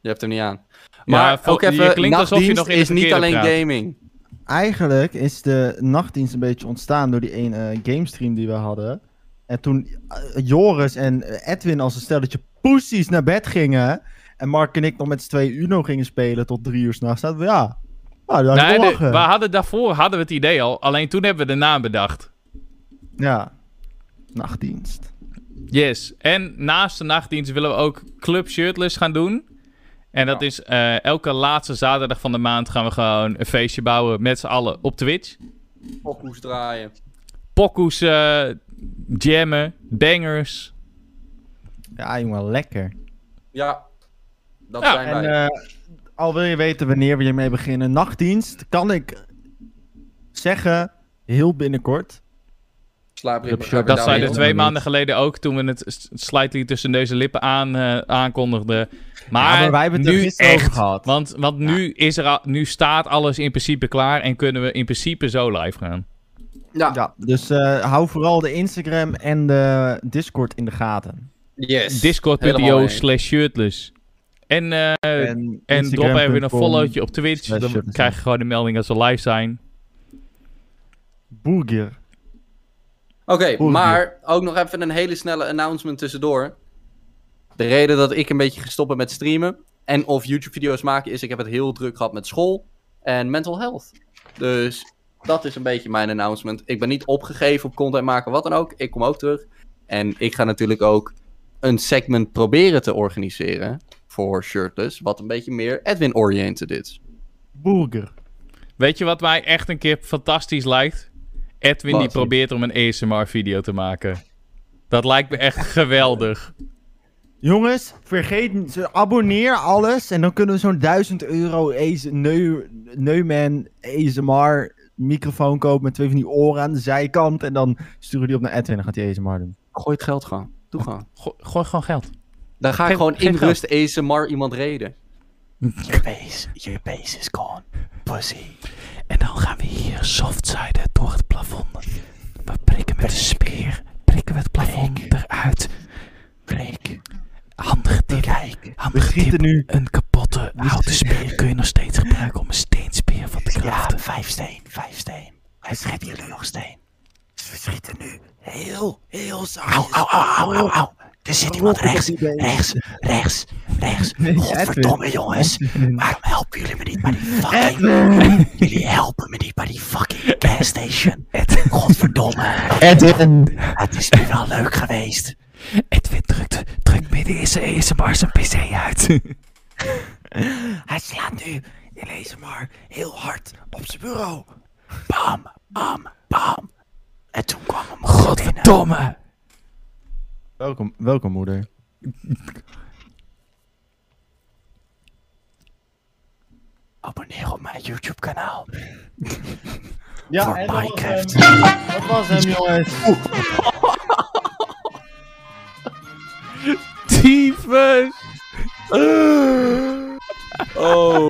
Je hebt hem niet aan. Ja, Maar vol- ook je klinkt alsof je nachtdienst nog in de is niet alleen praat. gaming. Eigenlijk is de nachtdienst een beetje ontstaan door die ene gamestream die we hadden. En toen eh, Joris en eh, Edwin als een stelletje poesies naar bed gingen... En Mark en ik nog met z'n twee Uno gingen spelen tot drie uur s'nachts. Zaten we, ja... Nou, daar Nee, nee, we hadden daarvoor hadden we het idee al. Alleen toen hebben we de naam bedacht. Ja. Nachtdienst. Yes. En naast de nachtdienst willen we ook Club Shirtless gaan doen. En dat is eh, elke laatste zaterdag van de maand gaan we gewoon een feestje bouwen met z'n allen op Twitch. Pokoes draaien. Pokoes eh, jammen, bangers. Ja, jongen, lekker. Ja, dat Ja, zijn En wij. eh, al wil je weten wanneer we hiermee beginnen, nachtdienst, kan ik zeggen, heel binnenkort. Slaapritme. Dat Dat Ja, zei heel er twee maanden geleden ook, toen we het slightly tussen neus en lippen aan, eh, aankondigden. Maar, Ja, maar wij hebben het nu echt, gehad. Want, want nu, is er al, nu staat alles in principe klaar en kunnen we in principe zo live gaan. Ja, Ja, dus eh, hou vooral de Instagram en de Discord in de gaten. yes. Discord.io slash shirtless. En, eh, en, En, drop even een followtje op Twitch, dan shirtless. krijg je gewoon de melding als we live zijn. Burger. Oké, maar ook nog even een hele snelle announcement tussendoor. De reden dat ik een beetje gestopt ben met streamen en of YouTube-video's maken is, ik heb het heel druk gehad met school en mental health. Dus dat is een beetje mijn announcement. Ik ben niet opgegeven op content maken, wat dan ook. Ik kom ook terug. En ik ga natuurlijk ook een segment proberen te organiseren voor Shirtless, wat een beetje meer Edwin-oriented is. Burger. Weet je wat mij echt een keer fantastisch lijkt? Edwin die probeert om een ASMR-video te maken. Dat lijkt me echt geweldig. Jongens, vergeet niet, abonneer alles en dan kunnen we zo'n 1000 euro AS Neu, Neumann ASMR microfoon kopen met twee van die oren aan de zijkant en dan sturen we die op naar Edwin en dan gaat hij ASMR doen. Gooi het geld gewoon. Doe gewoon. Go- gooi gewoon geld. Dan ga ik gewoon in geld. rust ASMR iemand reden. Your base, your base is gone. Pussy. En dan gaan we hier softzijden door het plafond. We prikken met de speer. Prikken we het plafond eruit. Break. Handige tip. Kijk. We Handige tip. nu. Een kapotte houten speer kun je nog steeds gebruiken om een steenspeer Ja, vijf steen, vijf steen. Wij schieten jullie nog steen. We schieten nu heel, heel zacht. Au, au, au, au, au, au. Er zit iemand rechts, rechts, rechts, rechts. Godverdomme jongens. Waarom helpen jullie me niet bij die fucking... Jullie helpen me niet bij die fucking gasstation. Godverdomme. Edwin! Het is nu wel leuk geweest. Edwin drukt, drukt midden in zijn ASMR zijn pc uit. Hij slaat nu in ASMR heel hard op zijn bureau. Bam, bam, bam. En toen kwam hem binnen. Godverdomme. Welkom, welkom moeder. Abonneer op mijn YouTube kanaal. Ja, Voor en dat was Minecraft. hem. Dat was hem jongens. Tyfus. Oh.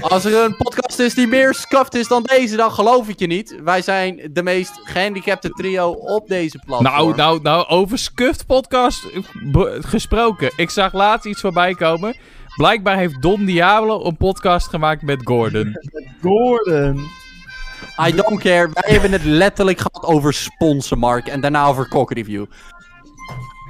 Als er een podcast is die meer scuffed is dan deze, dan geloof ik je niet. Wij zijn de meest gehandicapte trio op deze platform. Nou, nou, nou, over Scuffed podcast gesproken. Ik zag laatst iets voorbij komen. Blijkbaar heeft Don Diablo een podcast gemaakt met Gordon. Gordon. I don't care. Wij hebben het letterlijk gehad over sponsen, Mark. En daarna over Cock Review.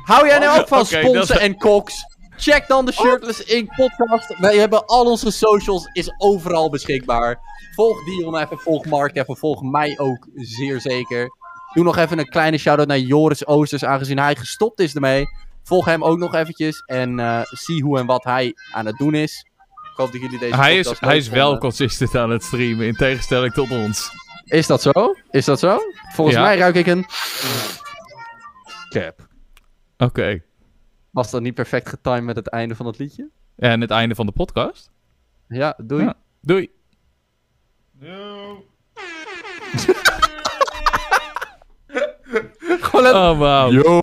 Hou jij nou ook van sponsen dat- en koks? Check dan de Shirtless Ink podcast. Wij hebben al onze socials, is overal beschikbaar. Volg Dion even, volg Mark even, volg mij ook zeer zeker. Doe nog even een kleine shout-out naar Joris Oosters, aangezien hij gestopt is ermee. Volg hem ook nog eventjes en eh, zie hoe en wat hij aan het doen is. Ik hoop dat jullie deze Hij is, hij is wel consistent aan het streamen, in tegenstelling tot ons. Is dat zo? Is dat zo? Volgens Ja. mij ruik ik een... Cap. Oké. Was dat niet perfect getimed met het einde van het liedje? En het einde van de podcast. Ja, doei. Ja. Doei. Gewoon. Oh, wauw. Yo.